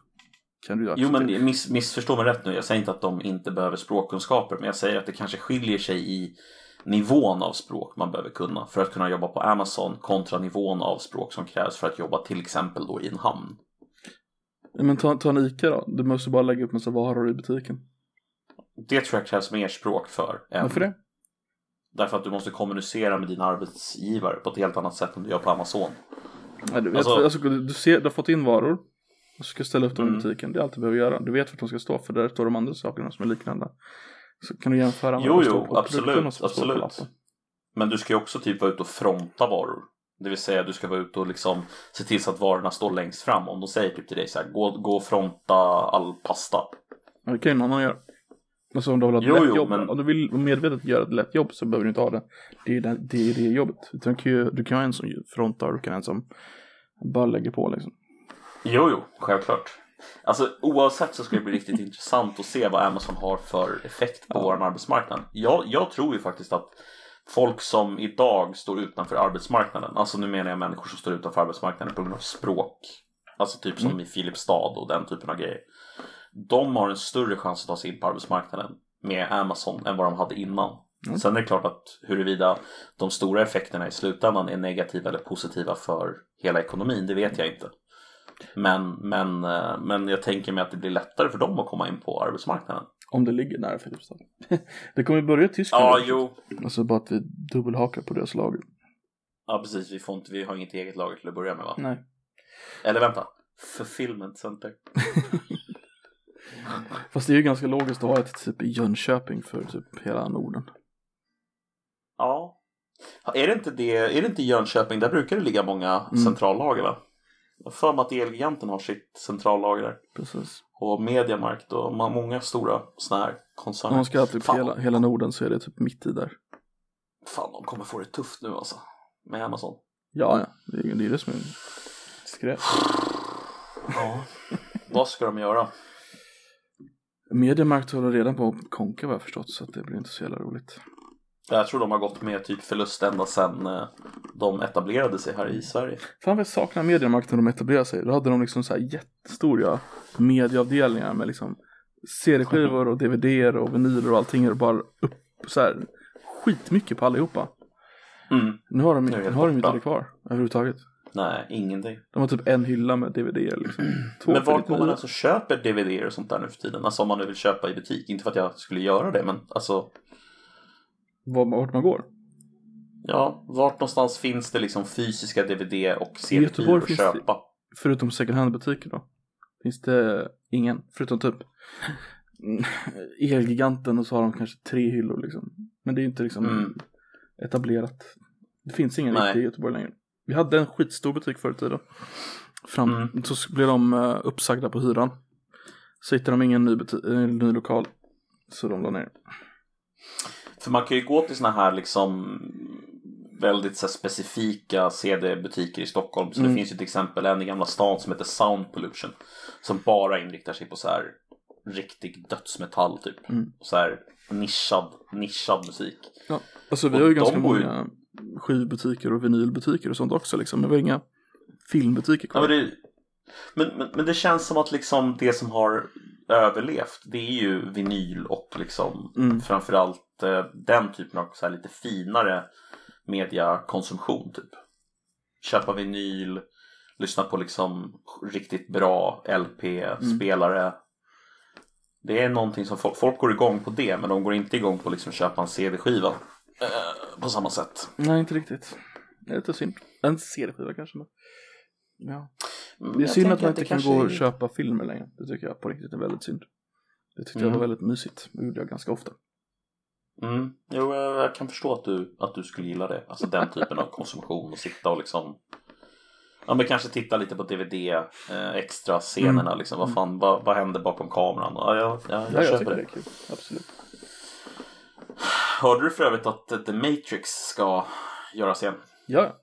Kan du ju
Jo men miss, missförstå mig rätt nu, jag säger inte att de inte behöver språkkunskaper men jag säger att det kanske skiljer sig i nivån av språk man behöver kunna för att kunna jobba på Amazon kontra nivån av språk som krävs för att jobba till exempel då i en hamn.
Men ta, ta en ICA då. Du måste bara lägga upp massa varor i butiken.
Det tror jag krävs mer språk för. Än,
Varför det?
Därför att du måste kommunicera med dina arbetsgivare på ett helt annat sätt än du gör på Amazon.
Nej, du, vet,
Alltså-
alltså, du, ser, du har fått in varor. Och ska ställa upp dem
Mm.
i butiken. Det är allt du behöver göra. Du vet vart de ska stå för där står de andra sakerna som är liknande. Så kan du jämföra med
Jo, jo, absolut, absolut. Men du ska ju också typ vara ute och fronta varor. Det vill säga du ska vara ute och liksom se till så att varorna står längst fram. Om de säger typ till dig så här, gå, gå och fronta all pasta.
Det kan ju någon annan göra. Alltså om du vill ha ett
Jo,
lätt
jo,
jobb.
men-
Om du vill medvetet göra ett lätt jobb så behöver du inte ha det. Det är det, det, är det jobbet. Du kan ju du kan ha en som frontar och du kan ha en som bara lägger på liksom.
Jo, jo, självklart. Alltså oavsett så ska det bli riktigt intressant att se vad Amazon har för effekt på
Ja.
vår arbetsmarknad. Jag, jag tror ju faktiskt att folk som idag står utanför arbetsmarknaden, alltså nu menar jag människor som står utanför arbetsmarknaden på grund av språk, alltså typ som i Filipstad och den typen av grejer. De har en större chans att ta sig in på arbetsmarknaden med Amazon än vad de hade innan.
Mm.
Sen är det klart att huruvida de stora effekterna i slutändan är negativa eller positiva för hela ekonomin, det vet jag inte. Men, men, eh, men jag tänker mig att det blir lättare för dem att komma in på arbetsmarknaden.
Om det ligger nära Filipstad. det kommer börja i Tyskland.
Ja, jo.
Alltså bara att vi dubbelhakar på deras lager.
Ja, precis. Vi, får inte, vi har inget eget lager till att börja med va?
Nej.
Eller vänta. Fulfillment center.
Fast det är ju ganska logiskt att ha ett typ i Jönköping för typ hela Norden.
Ja. Är det inte det, är det inte Jönköping, där brukar det ligga många
Mm.
centrallager va? Jag för mig att Elgiganten har sitt centrallager där.
Precis.
Och Mediamarkt och många stora sådana här
Om
koncerner.
man ska ha typ
Fan.
hela, hela Norden så är det typ mitt i där.
Fan, de kommer få det tufft nu alltså. Med Amazon.
Ja, ja. Det är det, är som är skräp.
Ja. Vad ska de göra?
Mediamarkt håller redan på att konka vad jag förstått så att det blir inte så jävla roligt.
Jag tror de har gått med typ förlust ända sedan eh, de etablerade sig här i Sverige.
Fan vad jag saknar Mediamarkt när de etablerade sig. Då hade de liksom så här jättestora medieavdelningar med liksom CD-skivor och DVDer och vinyler och allting och bara upp så här skitmycket på allihopa.
Mm.
Nu har de,
Nu
har de inte det kvar överhuvudtaget.
Nej, ingenting.
De har typ en hylla med DVDer liksom. Två
Men vart går man
99.
alltså köper DVD och sånt där nu för tiden? Alltså om man nu vill köpa i butik. Inte för att jag skulle göra det, men alltså
Vart man går.
ja, vart någonstans finns det liksom fysiska DVD och CD-skivor att
finns det-
köpa?
Förutom second hand-butiker då. Finns det ingen. Förutom typ Elgiganten och så har de kanske tre hyllor liksom. Men det är ju inte liksom
Mm.
etablerat. Det finns ingen riktig i Göteborg längre. Vi hade en skitstor butik förr i tiden. Fram,
Mm.
Så blev de eh, uppsagda på hyran. Så hittade de ingen ny, eh, ny lokal. Så de la ner.
För man kan ju gå till såna här liksom väldigt så här, specifika CD-butiker i Stockholm. Så
Mm.
det finns ju till exempel en i Gamla stan som heter Sound Pollution. Som bara inriktar sig på så här riktig dödsmetall typ.
Mm.
Så här nischad, nischad musik.
Ja. Alltså vi
Och
har ju
de
ganska
bor ju-
många skivbutiker och vinylbutiker och sånt också liksom. Men vi har inga filmbutiker
Ja,
kvar.
det, men, men, men det känns som att liksom det som har överlevt det är ju vinyl och liksom
Mm.
framförallt eh, den typen av så här lite finare mediakonsumtion typ. Köpa vinyl, lyssna på liksom riktigt bra LP-spelare Det är någonting som folk, folk går igång på det men de går inte igång på liksom köpa en CD-skiva. Eh, på samma sätt.
Nej, inte riktigt. Det är lite synd. En CD-skiva kanske. Men... Ja.
Mm,
Det är
jag
synd att man inte
det
kan gå och
är-
köpa filmer längre. Det tycker jag på riktigt är väldigt synd. Det tyckte jag
Mm.
var väldigt mysigt. Det gjorde jag ganska ofta.
Mm. Jo, jag jag kan förstå att du, att du skulle gilla det. Alltså den typen av konsumtion och sitta och liksom Ja men kanske titta lite på DVD eh, extra scenerna
Mm.
liksom. Vad fan, vad, vad händer bakom kameran? Ja, jag, jag, jag
Ja, jag
köper
tycker
det.
det är kul. Absolut.
Hörde du för övrigt att eh, The Matrix ska göras igen?
Ja, ja.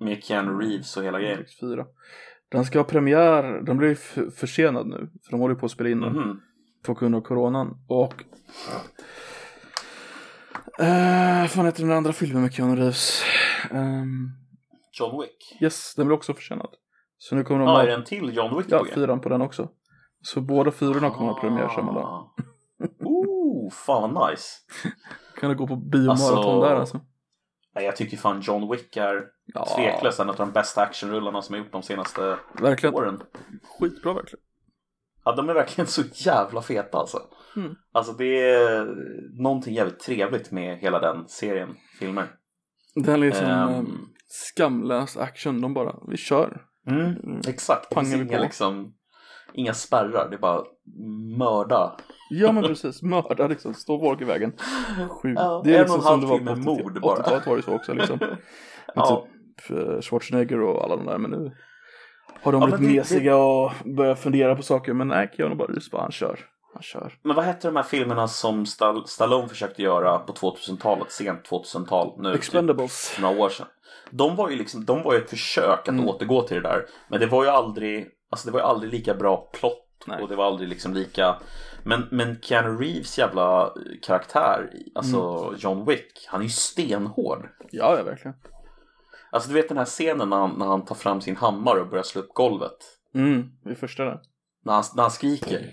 Med Keanu Reeves och hela grejen.
Matrix 4. Den ska ha premiär, den blir försenad nu. För de håller på att spela in den.
Mhm.
på grund av coronan. Och... Uh, fan heter den andra filmen med Keanu Reeves? Ehm,
John Wick?
yes, den blir också försenad. Så nu kommer de
Ja,
ha
är det en till John Wick
ja, fyran på den också. Så båda fyrorna kommer ha premiär samma dag.
Ah. Oh, fan vad nice.
Kan du gå på biomaraton
Alltså-
där alltså?
Nej, Jag tycker fan John Wick är
Ja,
tveklöst en av de bästa actionrullarna som har gjort de senaste
verkligen.
åren.
Skitbra verkligen.
Ja, de är verkligen så jävla feta alltså.
Mm.
Alltså det är någonting jävligt trevligt med hela den serien filmer.
Den är liksom
Ehm.
um, skamlös action. De bara, vi kör.
Mm, exakt, det
Pangar
finns
vi
inga, liksom, inga spärrar, det är bara mörda.
Ja men precis, mörda liksom, stå folk i vägen. Sjukt.
Ja,
det är
en
liksom
och en halv
som det var
timme
80
mord bara.
80-talet var det så också liksom.
Ja.
typ eh, Schwarzenegger och alla de där men nu har de
Ja,
blivit
men det-
mesiga och börjat fundera på saker men nej Keanu bara just bara han kör. Han kör.
Men vad hette de här filmerna som Stall- Stallone försökte göra på 2000-talet, sent 2000-tal nu?
Expendables.
Typ några år sedan. De var ju liksom, de var ju ett försök att
Mm.
återgå till det där. Men det var ju aldrig, alltså det var ju aldrig lika bra plott.
Nej.
Och det var aldrig liksom lika Men, men Keanu Reeves jävla eh, karaktär Alltså
Mm.
John Wick Han är ju stenhård
Ja, ja verkligen.
Alltså du vet den här scenen när han, när han tar fram sin hammare och börjar slå upp golvet
Mm, i första där.
När han, när han skriker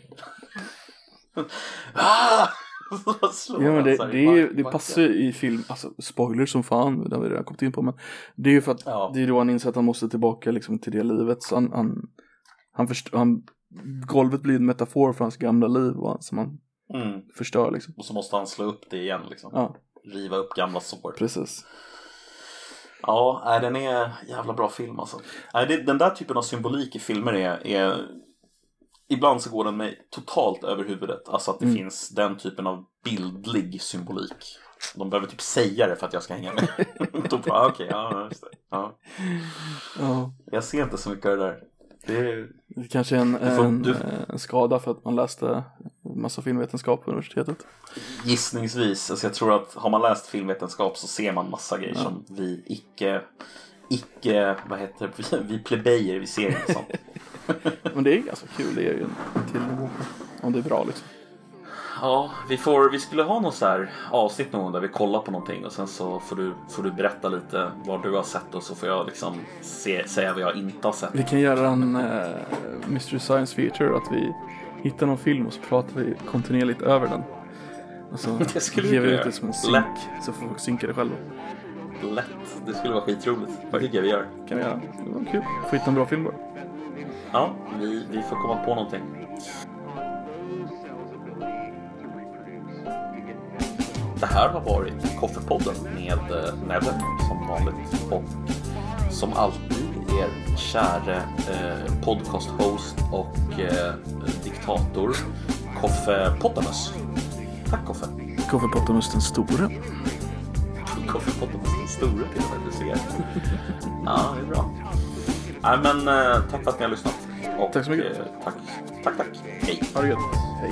ah!
Ja men det, det, är, ju- det passar ju i film, alltså spoiler som fan, det har vi redan kommit in på men Det är ju för att
Ja.
det är då han inser att han måste tillbaka liksom till det livet så han, han, han, först, han Golvet blir en metafor för hans gamla liv och som han
mm.
förstör liksom
Och så måste han slå upp det igen liksom
Ja,
Riva upp gamla sår
precis
Ja, nej, den är jävla bra film alltså. Nej, det, den där typen av symbolik i filmer är, är Ibland så går den mig totalt över huvudet. Alltså att det
Mm.
finns den typen av bildlig symbolik. De behöver typ säga det för att jag ska hänga med. Då bara, ah, okej, ja, just det. Ja.
Ja,
Jag ser inte så mycket av det där. Det är...
det kanske är en, en,
du-
en skada för att man läste massa filmvetenskap på universitetet
Gissningsvis, alltså jag tror att har man läst filmvetenskap så ser man massa grejer
Ja.
som vi icke, icke, vad heter det, vi plebejer, vi ser inte sånt.
Men det är ganska kul, det är ju en till Om det är bra liksom
Ja, vi, får, vi skulle ha något så här avsnitt någon gång där vi kollar på någonting och sen så får du, får du berätta lite vad du har sett och så får jag liksom se, säga vad jag inte har sett.
Vi kan göra en uh, Mystery Science Feature att vi hittar någon film och så pratar vi kontinuerligt över den. Och så
Det skulle
ger vi ut det som en synk
Lätt.
så får folk synka det själva.
Lätt, det skulle vara skitroligt. Det tycker jag vi gör.
kan vi göra. Det var kul. Få hitta en bra film bara.
Ja, vi, vi får komma på någonting. Det här har varit Koffepodden med eh, Nedde som vanligt och som alltid er käre eh, podcast-host och eh, diktator Koffe Pottamus. Tack Koffe.
Koffe Pottamus den store.
Koffe Pottamus den store till och med, du ser. Ja, det är bra. Nej, men eh, tack för att ni har lyssnat. Och,
Tack så mycket.
eh, tack, tack, tack. Hej.
Ha det gött. Hej.